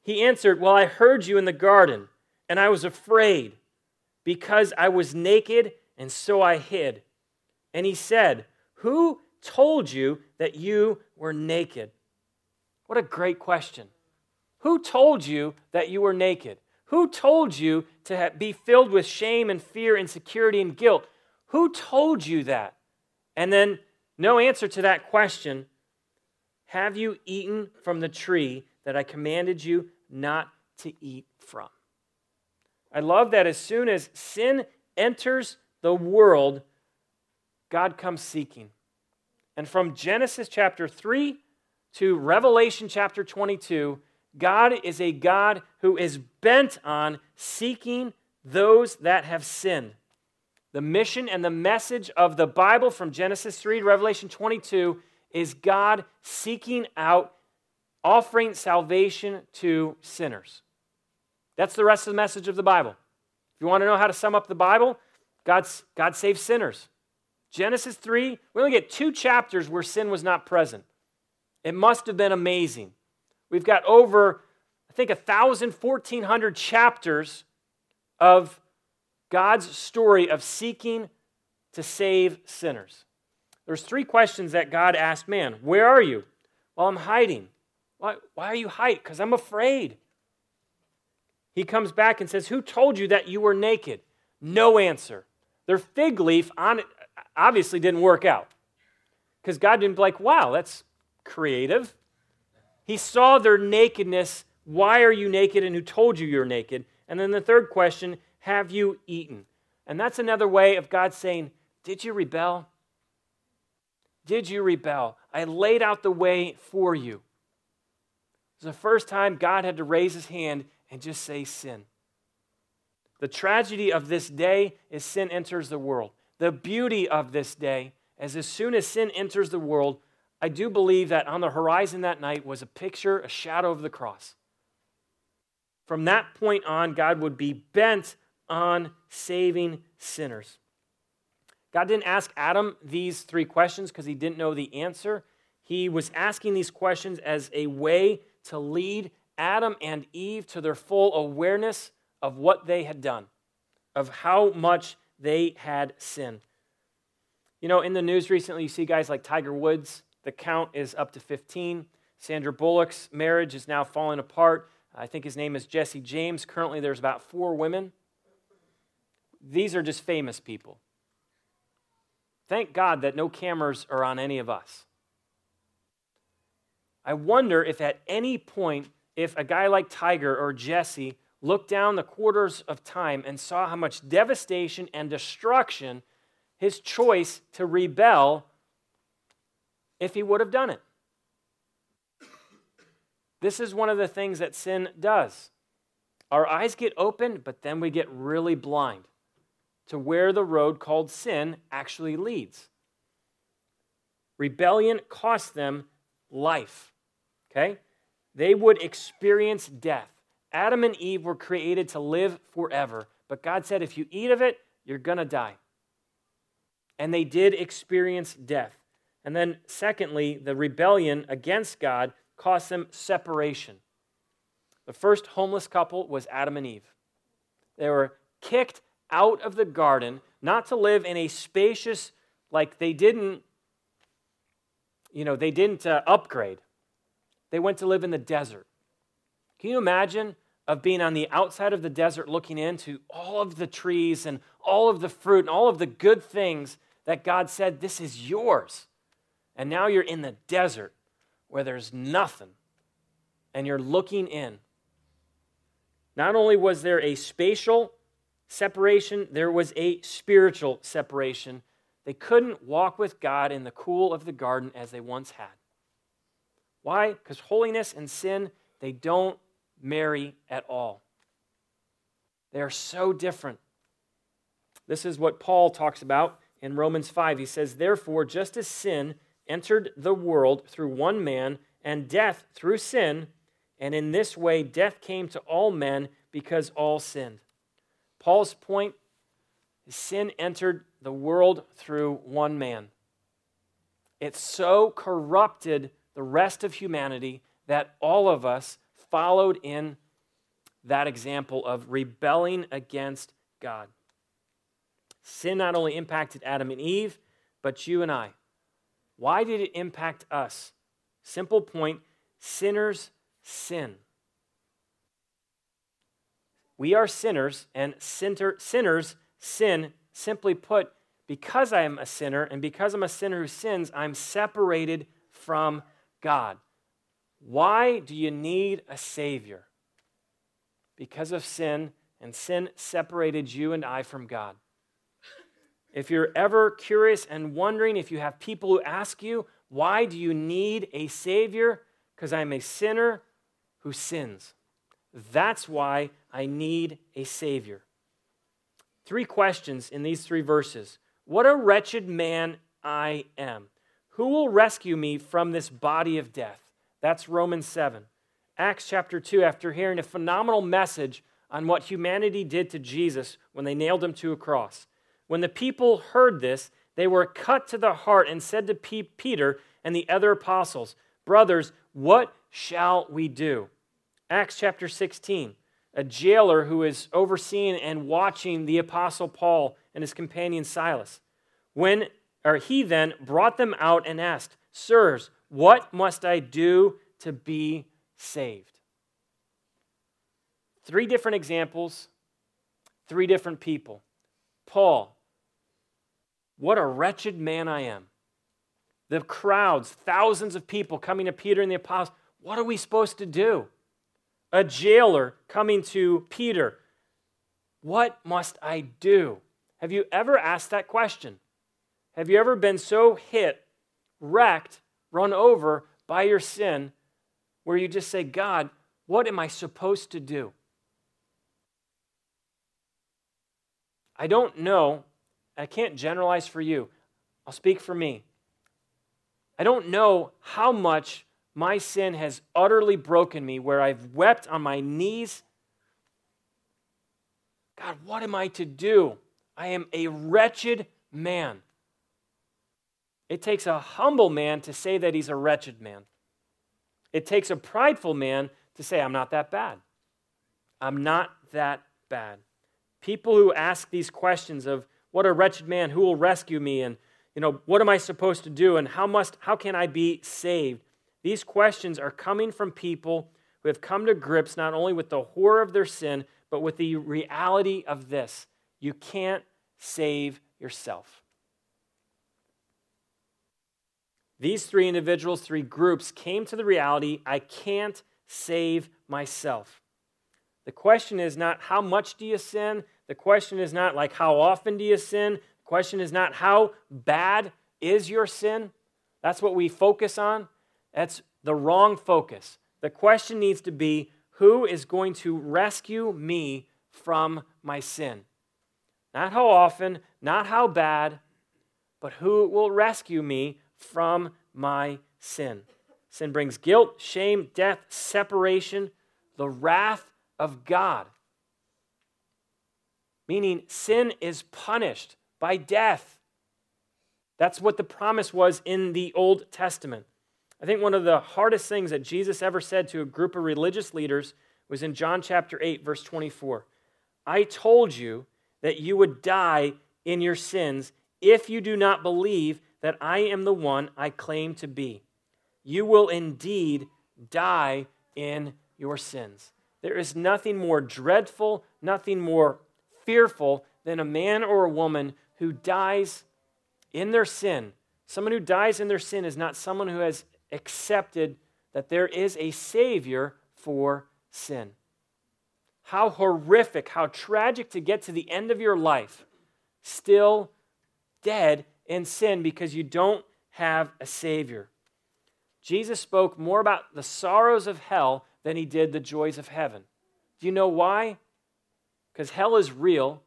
Speaker 1: He answered, Well, I heard you in the garden, and I was afraid because I was naked, and so I hid. And he said, Who told you that you were naked? What a great question. Who told you that you were naked? Who told you to be filled with shame and fear, insecurity, and guilt? Who told you that? And then, no answer to that question. Have you eaten from the tree that I commanded you not to eat from? I love that as soon as sin enters the world, God comes seeking. And from Genesis chapter 3 to Revelation chapter 22, God is a God who is bent on seeking those that have sinned. The mission and the message of the Bible from Genesis 3 to Revelation 22 is God seeking out, offering salvation to sinners. That's the rest of the message of the Bible. If you want to know how to sum up the Bible, God's, God saves sinners. Genesis 3, we only get two chapters where sin was not present. It must have been amazing. We've got over, I think, 1,000, 1,400 chapters of God's story of seeking to save sinners. There's three questions that God asked man Where are you? Well, I'm hiding. Why, why are you hiding? Because I'm afraid. He comes back and says, Who told you that you were naked? No answer. Their fig leaf on it obviously didn't work out. Because God didn't be like, wow, that's creative. He saw their nakedness. Why are you naked? And who told you you're naked? And then the third question, have you eaten? And that's another way of God saying, Did you rebel? Did you rebel? I laid out the way for you. It was the first time God had to raise his hand and just say sin. The tragedy of this day is sin enters the world. The beauty of this day is as soon as sin enters the world, I do believe that on the horizon that night was a picture, a shadow of the cross. From that point on, God would be bent on saving sinners. God didn't ask Adam these three questions because he didn't know the answer. He was asking these questions as a way to lead Adam and Eve to their full awareness of what they had done, of how much they had sinned. You know, in the news recently, you see guys like Tiger Woods. The count is up to 15. Sandra Bullock's marriage is now falling apart. I think his name is Jesse James. Currently, there's about four women. These are just famous people. Thank God that no cameras are on any of us. I wonder if at any point, if a guy like Tiger or Jesse looked down the quarters of time and saw how much devastation and destruction his choice to rebel, if he would have done it. This is one of the things that sin does. Our eyes get opened, but then we get really blind to where the road called sin actually leads. Rebellion cost them life. Okay? They would experience death. Adam and Eve were created to live forever, but God said if you eat of it, you're going to die. And they did experience death. And then, secondly, the rebellion against God cost them separation. The first homeless couple was Adam and Eve. They were kicked out of the garden, not to live in a spacious, like they didn't, you know, they didn't uh, upgrade. They went to live in the desert. Can you imagine of being on the outside of the desert looking into all of the trees and all of the fruit and all of the good things that God said, This is yours. And now you're in the desert where there's nothing and you're looking in. Not only was there a spatial separation, there was a spiritual separation. They couldn't walk with God in the cool of the garden as they once had. Why? Because holiness and sin, they don't marry at all. They are so different. This is what Paul talks about in Romans 5. He says, Therefore, just as sin entered the world through one man, and death through sin, and in this way death came to all men because all sinned. Paul's point is sin entered the world through one man. It so corrupted the rest of humanity that all of us followed in that example of rebelling against God. Sin not only impacted Adam and Eve, but you and I. Why did it impact us? Simple point sinners sin. We are sinners, and sinner, sinners sin. Simply put, because I am a sinner, and because I'm a sinner who sins, I'm separated from God. Why do you need a Savior? Because of sin, and sin separated you and I from God. If you're ever curious and wondering, if you have people who ask you, why do you need a Savior? Because I'm a sinner who sins. That's why I need a Savior. Three questions in these three verses What a wretched man I am. Who will rescue me from this body of death? That's Romans 7. Acts chapter 2, after hearing a phenomenal message on what humanity did to Jesus when they nailed him to a cross. When the people heard this, they were cut to the heart and said to Peter and the other apostles, Brothers, what shall we do? Acts chapter 16. A jailer who is overseeing and watching the apostle Paul and his companion Silas. When or he then brought them out and asked, Sirs, what must I do to be saved? Three different examples, three different people. Paul, what a wretched man I am. The crowds, thousands of people coming to Peter and the apostles. What are we supposed to do? A jailer coming to Peter. What must I do? Have you ever asked that question? Have you ever been so hit, wrecked, run over by your sin where you just say, God, what am I supposed to do? I don't know I can't generalize for you. I'll speak for me. I don't know how much my sin has utterly broken me, where I've wept on my knees. God, what am I to do? I am a wretched man. It takes a humble man to say that he's a wretched man. It takes a prideful man to say, I'm not that bad. I'm not that bad. People who ask these questions of, what a wretched man, who will rescue me? And, you know, what am I supposed to do? And how, must, how can I be saved? These questions are coming from people who have come to grips not only with the horror of their sin, but with the reality of this you can't save yourself. These three individuals, three groups, came to the reality I can't save myself. The question is not how much do you sin? The question is not like how often do you sin? The question is not how bad is your sin? That's what we focus on. That's the wrong focus. The question needs to be who is going to rescue me from my sin? Not how often, not how bad, but who will rescue me from my sin. Sin brings guilt, shame, death, separation, the wrath of God meaning sin is punished by death. That's what the promise was in the Old Testament. I think one of the hardest things that Jesus ever said to a group of religious leaders was in John chapter 8, verse 24. I told you that you would die in your sins if you do not believe that I am the one I claim to be. You will indeed die in your sins. There is nothing more dreadful, nothing more fearful than a man or a woman who dies in their sin. Someone who dies in their sin is not someone who has accepted that there is a Savior for sin. how horrific, how tragic to get to the end of your life, still dead in sin because you don't have a Savior. Jesus spoke more about the sorrows of hell than he did the joys of heaven. Do you know why? Because hell is real,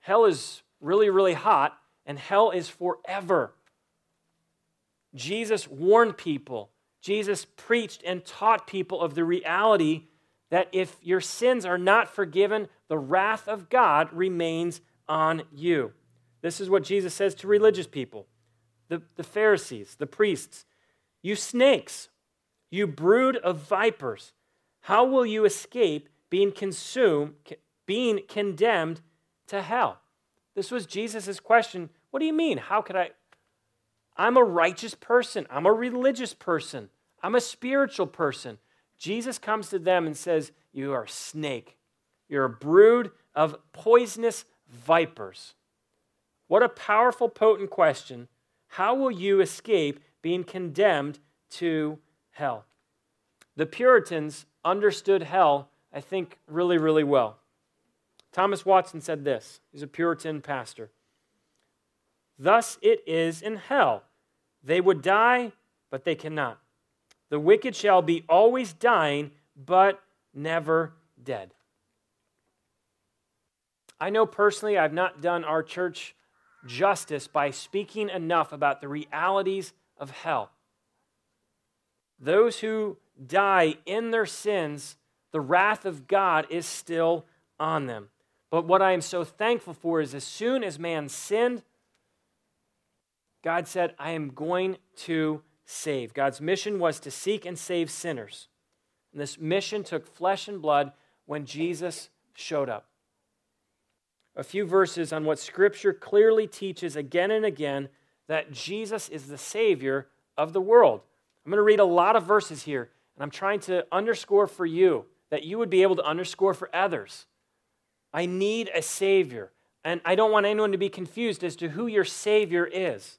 Speaker 1: hell is really, really hot, and hell is forever. Jesus warned people, Jesus preached and taught people of the reality that if your sins are not forgiven, the wrath of God remains on you. This is what Jesus says to religious people, the, the Pharisees, the priests. You snakes, you brood of vipers, how will you escape being consumed, being condemned to hell? This was Jesus' question. What do you mean? How could I? I'm a righteous person. I'm a religious person. I'm a spiritual person. Jesus comes to them and says, You are a snake. You're a brood of poisonous vipers. What a powerful, potent question. How will you escape being condemned to hell? The Puritans understood hell, I think, really, really well. Thomas Watson said this he's a Puritan pastor. Thus it is in hell. They would die, but they cannot. The wicked shall be always dying, but never dead. I know personally I've not done our church justice by speaking enough about the realities of hell. Those who die in their sins, the wrath of God is still on them. But what I am so thankful for is as soon as man sinned, God said, I am going to save. God's mission was to seek and save sinners. And this mission took flesh and blood when Jesus showed up. A few verses on what Scripture clearly teaches again and again that Jesus is the Savior of the world. I'm going to read a lot of verses here, and I'm trying to underscore for you that you would be able to underscore for others. I need a Savior, and I don't want anyone to be confused as to who your Savior is.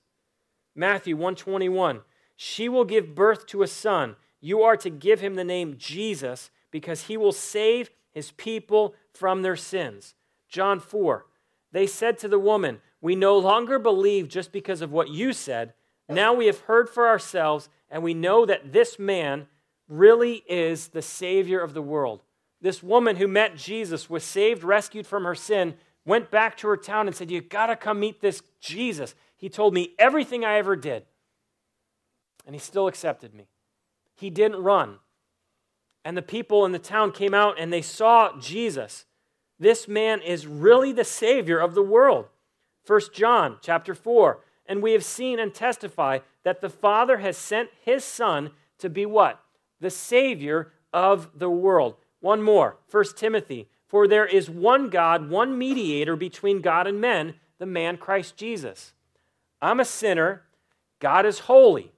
Speaker 1: Matthew 121 She will give birth to a son. You are to give him the name Jesus because he will save his people from their sins. John 4 They said to the woman, We no longer believe just because of what you said. Now we have heard for ourselves, and we know that this man really is the Savior of the world. This woman who met Jesus was saved, rescued from her sin, went back to her town and said, You got to come meet this Jesus. He told me everything I ever did. And he still accepted me. He didn't run. And the people in the town came out and they saw Jesus. This man is really the savior of the world. 1 John chapter 4. And we have seen and testify that the Father has sent his son to be what? The savior of the world. One more. 1 Timothy. For there is one God, one mediator between God and men, the man Christ Jesus I'm a sinner. God is holy.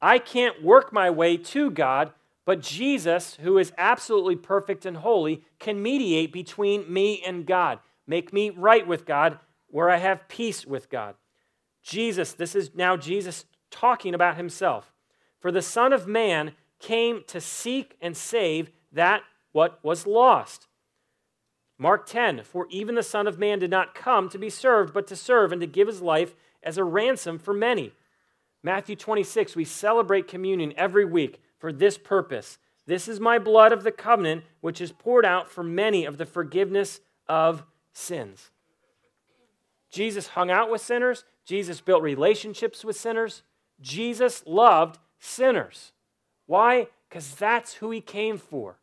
Speaker 1: I can't work my way to God, but Jesus, who is absolutely perfect and holy, can mediate between me and God, make me right with God, where I have peace with God. Jesus, this is now Jesus talking about himself. For the Son of Man came to seek and save that what was lost. Mark 10, for even the Son of Man did not come to be served, but to serve and to give his life as a ransom for many. Matthew 26, we celebrate communion every week for this purpose. This is my blood of the covenant, which is poured out for many of the forgiveness of sins. Jesus hung out with sinners, Jesus built relationships with sinners, Jesus loved sinners. Why? Because that's who he came for.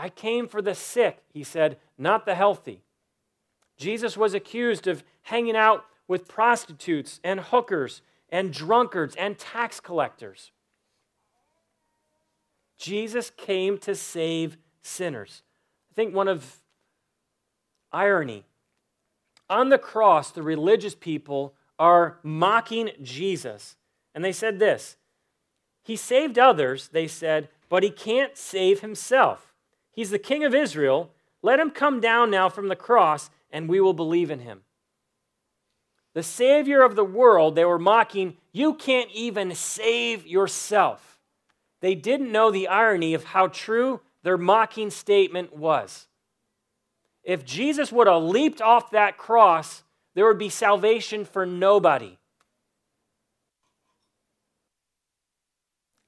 Speaker 1: I came for the sick, he said, not the healthy. Jesus was accused of hanging out with prostitutes and hookers and drunkards and tax collectors. Jesus came to save sinners. I think one of irony on the cross, the religious people are mocking Jesus. And they said this He saved others, they said, but he can't save himself. He's the king of Israel. Let him come down now from the cross and we will believe in him. The Savior of the world, they were mocking, you can't even save yourself. They didn't know the irony of how true their mocking statement was. If Jesus would have leaped off that cross, there would be salvation for nobody.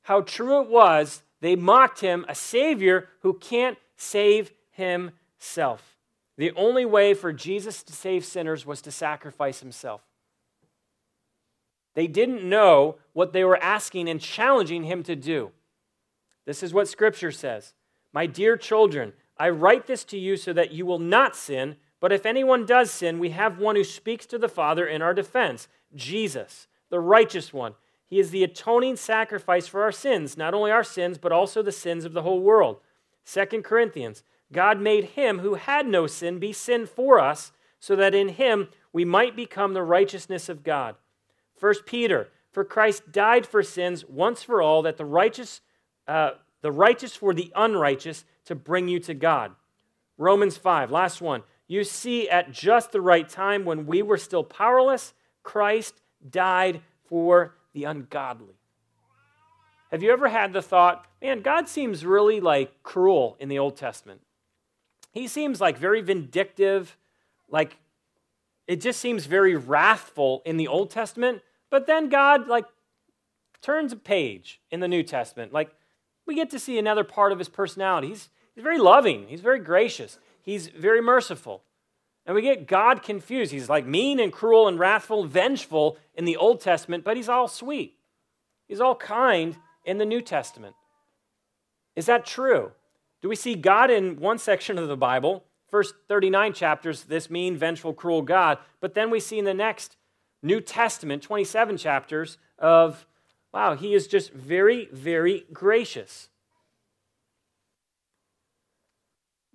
Speaker 1: How true it was, they mocked him, a Savior who can't save himself. The only way for Jesus to save sinners was to sacrifice himself. They didn't know what they were asking and challenging him to do. This is what Scripture says My dear children, I write this to you so that you will not sin, but if anyone does sin, we have one who speaks to the Father in our defense Jesus, the righteous one. He is the atoning sacrifice for our sins, not only our sins, but also the sins of the whole world. 2 Corinthians God made him who had no sin be sin for us, so that in him we might become the righteousness of God. 1 Peter, for Christ died for sins once for all, that the righteous, uh, the righteous for the unrighteous, to bring you to God. Romans 5, last one. You see, at just the right time, when we were still powerless, Christ died for the ungodly. Have you ever had the thought, man, God seems really like cruel in the Old Testament? He seems like very vindictive, like it just seems very wrathful in the Old Testament. But then God, like, turns a page in the New Testament. Like, we get to see another part of his personality. He's, he's very loving, he's very gracious, he's very merciful. And we get God confused. He's like mean and cruel and wrathful, vengeful in the Old Testament, but he's all sweet. He's all kind in the New Testament. Is that true? Do we see God in one section of the Bible, first 39 chapters, this mean, vengeful, cruel God, but then we see in the next New Testament, 27 chapters, of wow, he is just very, very gracious.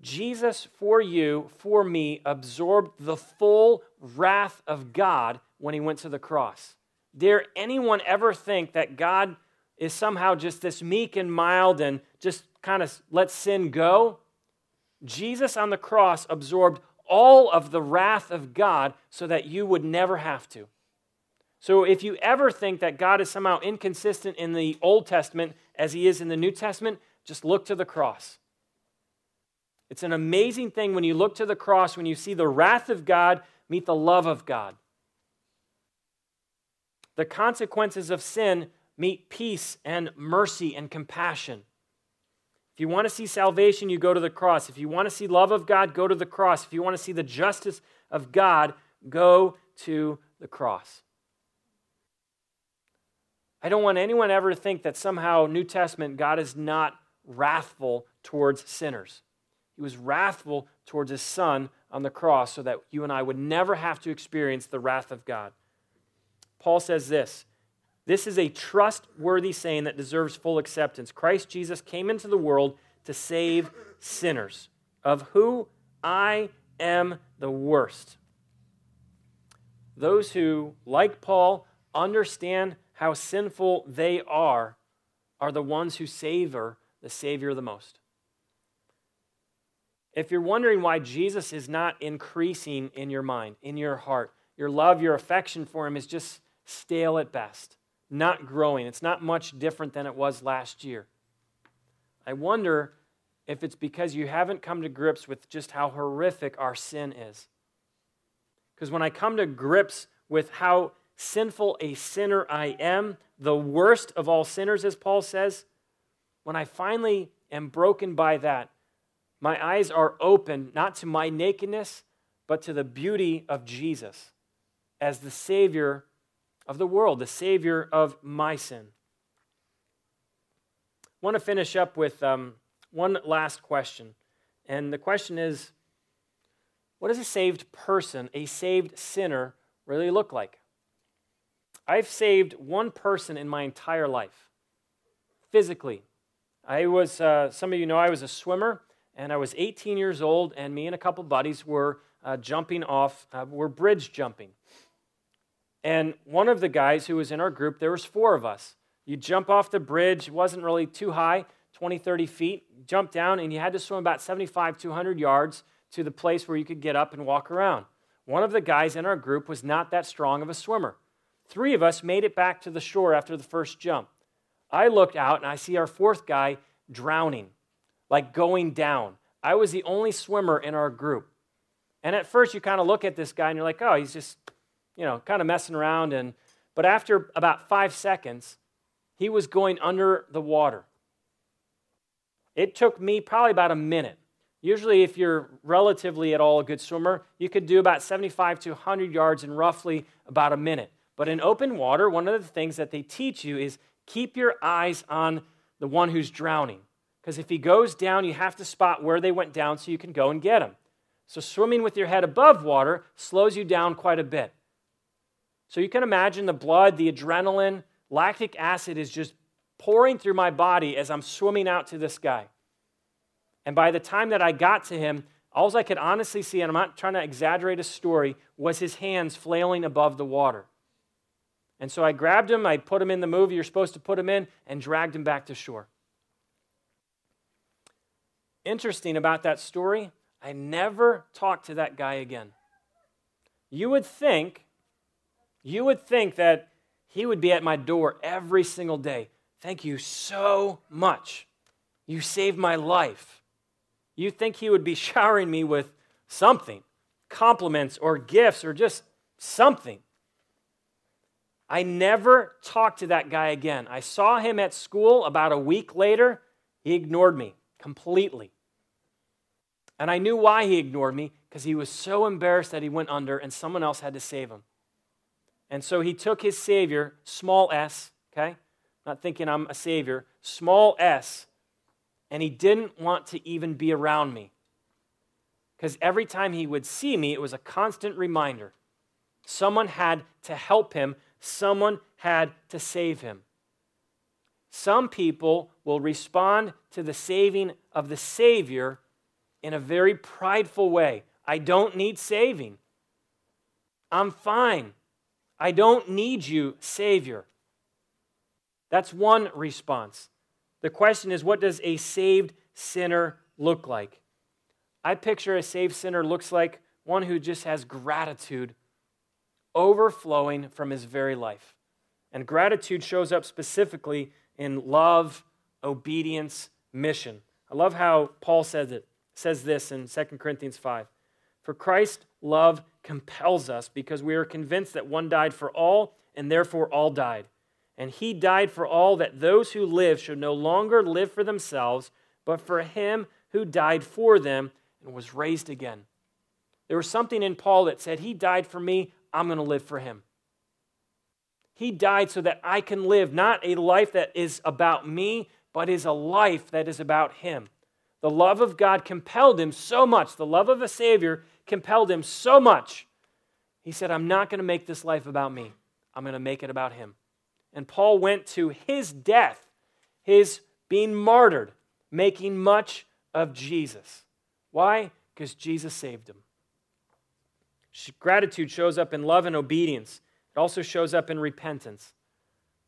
Speaker 1: Jesus, for you, for me, absorbed the full wrath of God when he went to the cross. Dare anyone ever think that God is somehow just this meek and mild and just kind of let sin go? Jesus on the cross absorbed all of the wrath of God so that you would never have to. So if you ever think that God is somehow inconsistent in the Old Testament as he is in the New Testament, just look to the cross. It's an amazing thing when you look to the cross, when you see the wrath of God meet the love of God. The consequences of sin meet peace and mercy and compassion. If you want to see salvation, you go to the cross. If you want to see love of God, go to the cross. If you want to see the justice of God, go to the cross. I don't want anyone ever to think that somehow, New Testament, God is not wrathful towards sinners. He was wrathful towards his son on the cross so that you and I would never have to experience the wrath of God. Paul says this this is a trustworthy saying that deserves full acceptance. Christ Jesus came into the world to save sinners, of who I am the worst. Those who, like Paul, understand how sinful they are, are the ones who savor the Savior the most. If you're wondering why Jesus is not increasing in your mind, in your heart, your love, your affection for him is just stale at best, not growing. It's not much different than it was last year. I wonder if it's because you haven't come to grips with just how horrific our sin is. Because when I come to grips with how sinful a sinner I am, the worst of all sinners, as Paul says, when I finally am broken by that, my eyes are open not to my nakedness, but to the beauty of Jesus as the Savior of the world, the Savior of my sin. I want to finish up with um, one last question. And the question is what does a saved person, a saved sinner, really look like? I've saved one person in my entire life, physically. I was, uh, some of you know, I was a swimmer, and I was 18 years old, and me and a couple buddies were uh, jumping off, uh, we're bridge jumping. And one of the guys who was in our group, there was four of us. You jump off the bridge, it wasn't really too high, 20, 30 feet, jump down, and you had to swim about 75, 200 yards to the place where you could get up and walk around. One of the guys in our group was not that strong of a swimmer. Three of us made it back to the shore after the first jump. I looked out and I see our fourth guy drowning. Like going down. I was the only swimmer in our group. And at first, you kind of look at this guy and you're like, oh, he's just, you know, kind of messing around. And, but after about five seconds, he was going under the water. It took me probably about a minute. Usually, if you're relatively at all a good swimmer, you could do about 75 to 100 yards in roughly about a minute. But in open water, one of the things that they teach you is keep your eyes on the one who's drowning. Because if he goes down, you have to spot where they went down so you can go and get him. So, swimming with your head above water slows you down quite a bit. So, you can imagine the blood, the adrenaline, lactic acid is just pouring through my body as I'm swimming out to this guy. And by the time that I got to him, all I could honestly see, and I'm not trying to exaggerate a story, was his hands flailing above the water. And so I grabbed him, I put him in the movie you're supposed to put him in, and dragged him back to shore. Interesting about that story, I never talked to that guy again. You would think, you would think that he would be at my door every single day. Thank you so much. You saved my life. You think he would be (laughs) showering me with something, compliments or gifts or just something. I never talked to that guy again. I saw him at school about a week later. He ignored me completely. And I knew why he ignored me because he was so embarrassed that he went under and someone else had to save him. And so he took his Savior, small s, okay? Not thinking I'm a Savior, small s, and he didn't want to even be around me. Because every time he would see me, it was a constant reminder. Someone had to help him, someone had to save him. Some people will respond to the saving of the Savior in a very prideful way. I don't need saving. I'm fine. I don't need you, Savior. That's one response. The question is what does a saved sinner look like? I picture a saved sinner looks like one who just has gratitude overflowing from his very life. And gratitude shows up specifically in love, obedience, mission. I love how Paul says it says this in 2 Corinthians 5. For Christ's love compels us because we are convinced that one died for all, and therefore all died. And he died for all that those who live should no longer live for themselves, but for him who died for them and was raised again. There was something in Paul that said, He died for me, I'm going to live for him. He died so that I can live not a life that is about me, but is a life that is about him. The love of God compelled him so much, the love of a Savior compelled him so much. He said, I'm not going to make this life about me, I'm going to make it about him. And Paul went to his death, his being martyred, making much of Jesus. Why? Because Jesus saved him. Gratitude shows up in love and obedience. It also shows up in repentance.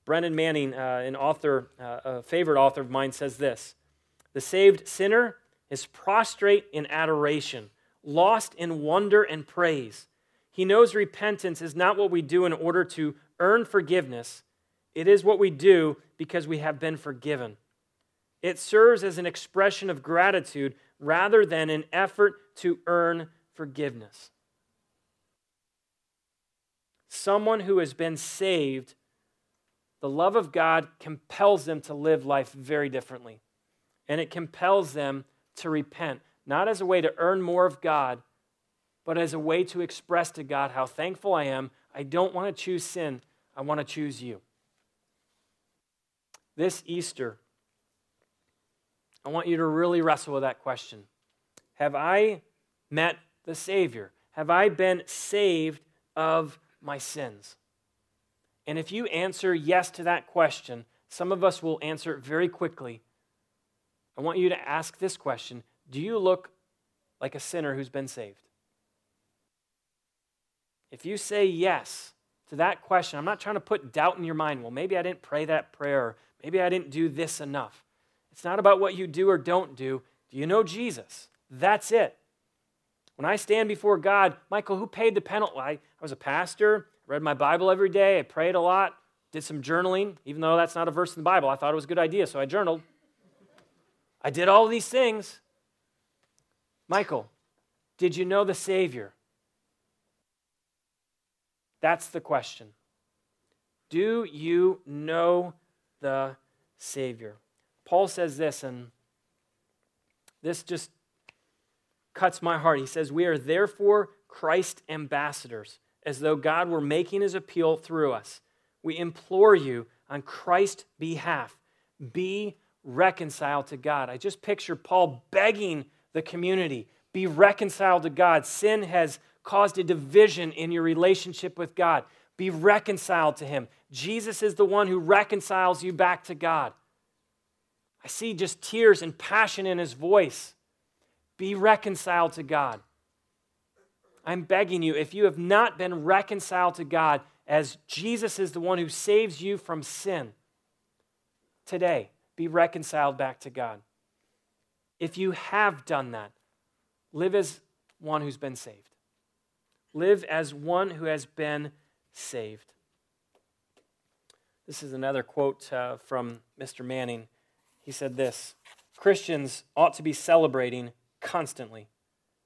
Speaker 1: Brennan Manning, uh, an author, uh, a favorite author of mine, says this the saved sinner is prostrate in adoration, lost in wonder and praise. He knows repentance is not what we do in order to earn forgiveness, it is what we do because we have been forgiven. It serves as an expression of gratitude rather than an effort to earn forgiveness. Someone who has been saved, the love of God compels them to live life very differently and it compels them to repent, not as a way to earn more of God, but as a way to express to God how thankful I am. I don't want to choose sin, I want to choose you. This Easter, I want you to really wrestle with that question Have I met the Savior? Have I been saved of my sins? And if you answer yes to that question, some of us will answer it very quickly I want you to ask this question Do you look like a sinner who's been saved? If you say yes to that question, I'm not trying to put doubt in your mind. Well, maybe I didn't pray that prayer. Maybe I didn't do this enough. It's not about what you do or don't do. Do you know Jesus? That's it. When I stand before God, Michael, who paid the penalty? I, was a pastor, read my Bible every day, I prayed a lot, did some journaling, even though that's not a verse in the Bible. I thought it was a good idea, so I journaled. I did all these things. Michael, did you know the Savior? That's the question. Do you know the Savior? Paul says this, and this just cuts my heart. He says, We are therefore Christ ambassadors, as though God were making his appeal through us. We implore you on Christ's behalf, be reconciled to God. I just picture Paul begging the community, be reconciled to God. Sin has caused a division in your relationship with God. Be reconciled to Him. Jesus is the one who reconciles you back to God. I see just tears and passion in his voice. Be reconciled to God. I'm begging you, if you have not been reconciled to God, as Jesus is the one who saves you from sin, today, be reconciled back to God. If you have done that, live as one who's been saved. Live as one who has been saved. This is another quote uh, from Mr. Manning. He said this Christians ought to be celebrating constantly.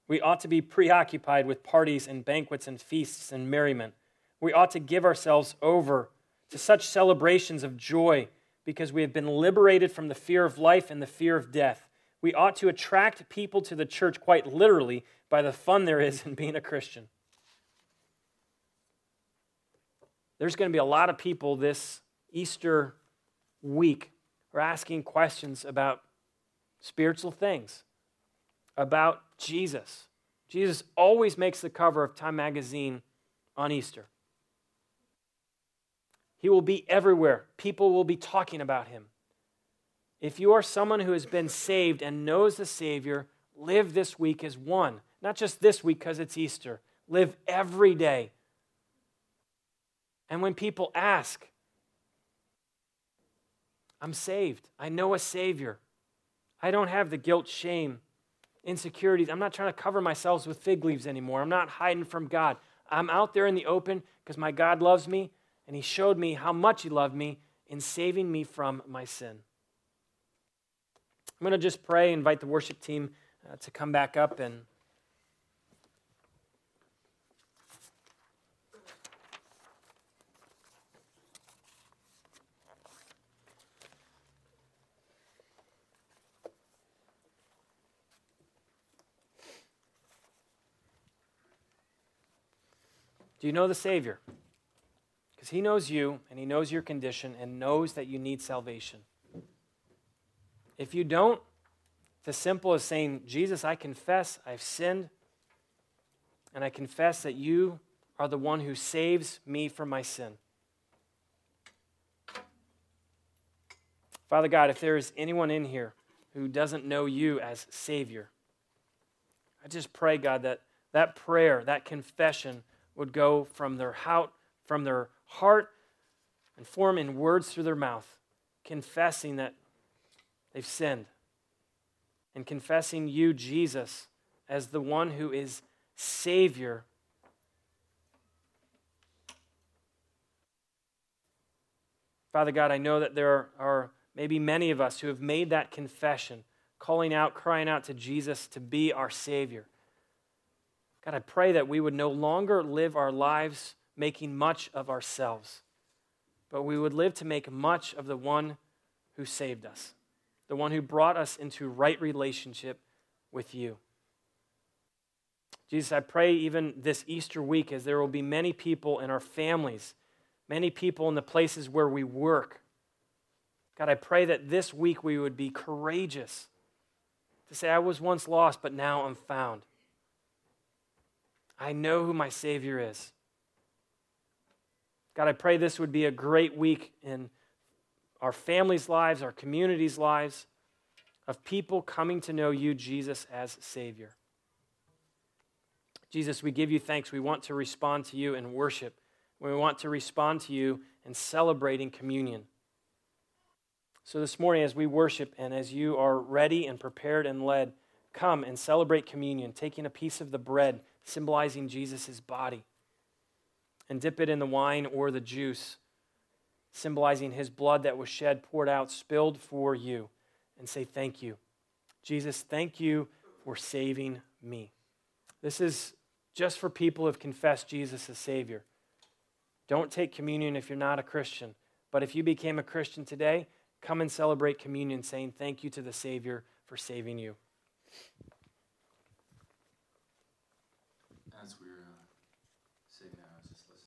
Speaker 1: We ought to be preoccupied with parties and banquets and feasts and merriment. We ought to give ourselves over to such celebrations of joy because we have been liberated from the fear of life and the fear of death. We ought to attract people to the church quite literally by the fun there is in being a Christian. There's going to be a lot of people this Easter week who are asking questions about spiritual things about Jesus. Jesus always makes the cover of Time magazine on Easter. He will be everywhere. People will be talking about him. If you are someone who has been saved and knows the Savior, live this week as one. Not just this week because it's Easter. Live every day. And when people ask, I'm saved. I know a Savior. I don't have the guilt, shame, insecurities. I'm not trying to cover myself with fig leaves anymore. I'm not hiding from God. I'm out there in the open because my God loves me, and He showed me how much He loved me in saving me from my sin. I'm going to just pray, invite the worship team uh, to come back up and Do you know the Savior? Because He knows you and He knows your condition and knows that you need salvation. If you don't, it's as simple as saying, Jesus, I confess I've sinned, and I confess that you are the one who saves me from my sin. Father God, if there is anyone in here who doesn't know you as Savior, I just pray, God, that that prayer, that confession, would go from their heart, from their heart and form in words through their mouth, confessing that they've sinned and confessing you, Jesus, as the one who is Savior. Father God, I know that there are maybe many of us who have made that confession, calling out, crying out to Jesus to be our Savior. God, I pray that we would no longer live our lives making much of ourselves, but we would live to make much of the one who saved us, the one who brought us into right relationship with you. Jesus, I pray even this Easter week, as there will be many people in our families, many people in the places where we work. God, I pray that this week we would be courageous to say, I was once lost, but now I'm found. I know who my Savior is. God, I pray this would be a great week in our families' lives, our communities' lives, of people coming to know you, Jesus, as Savior. Jesus, we give you thanks. We want to respond to you in worship. We want to respond to you in celebrating communion. So, this morning, as we worship and as you are ready and prepared and led, come and celebrate communion, taking a piece of the bread symbolizing Jesus' body, and dip it in the wine or the juice, symbolizing his blood that was shed, poured out, spilled for you, and say thank you. Jesus, thank you for saving me. This is just for people who have confessed Jesus as Savior. Don't take communion if you're not a Christian. But if you became a Christian today, come and celebrate communion saying thank you to the Savior for saving you.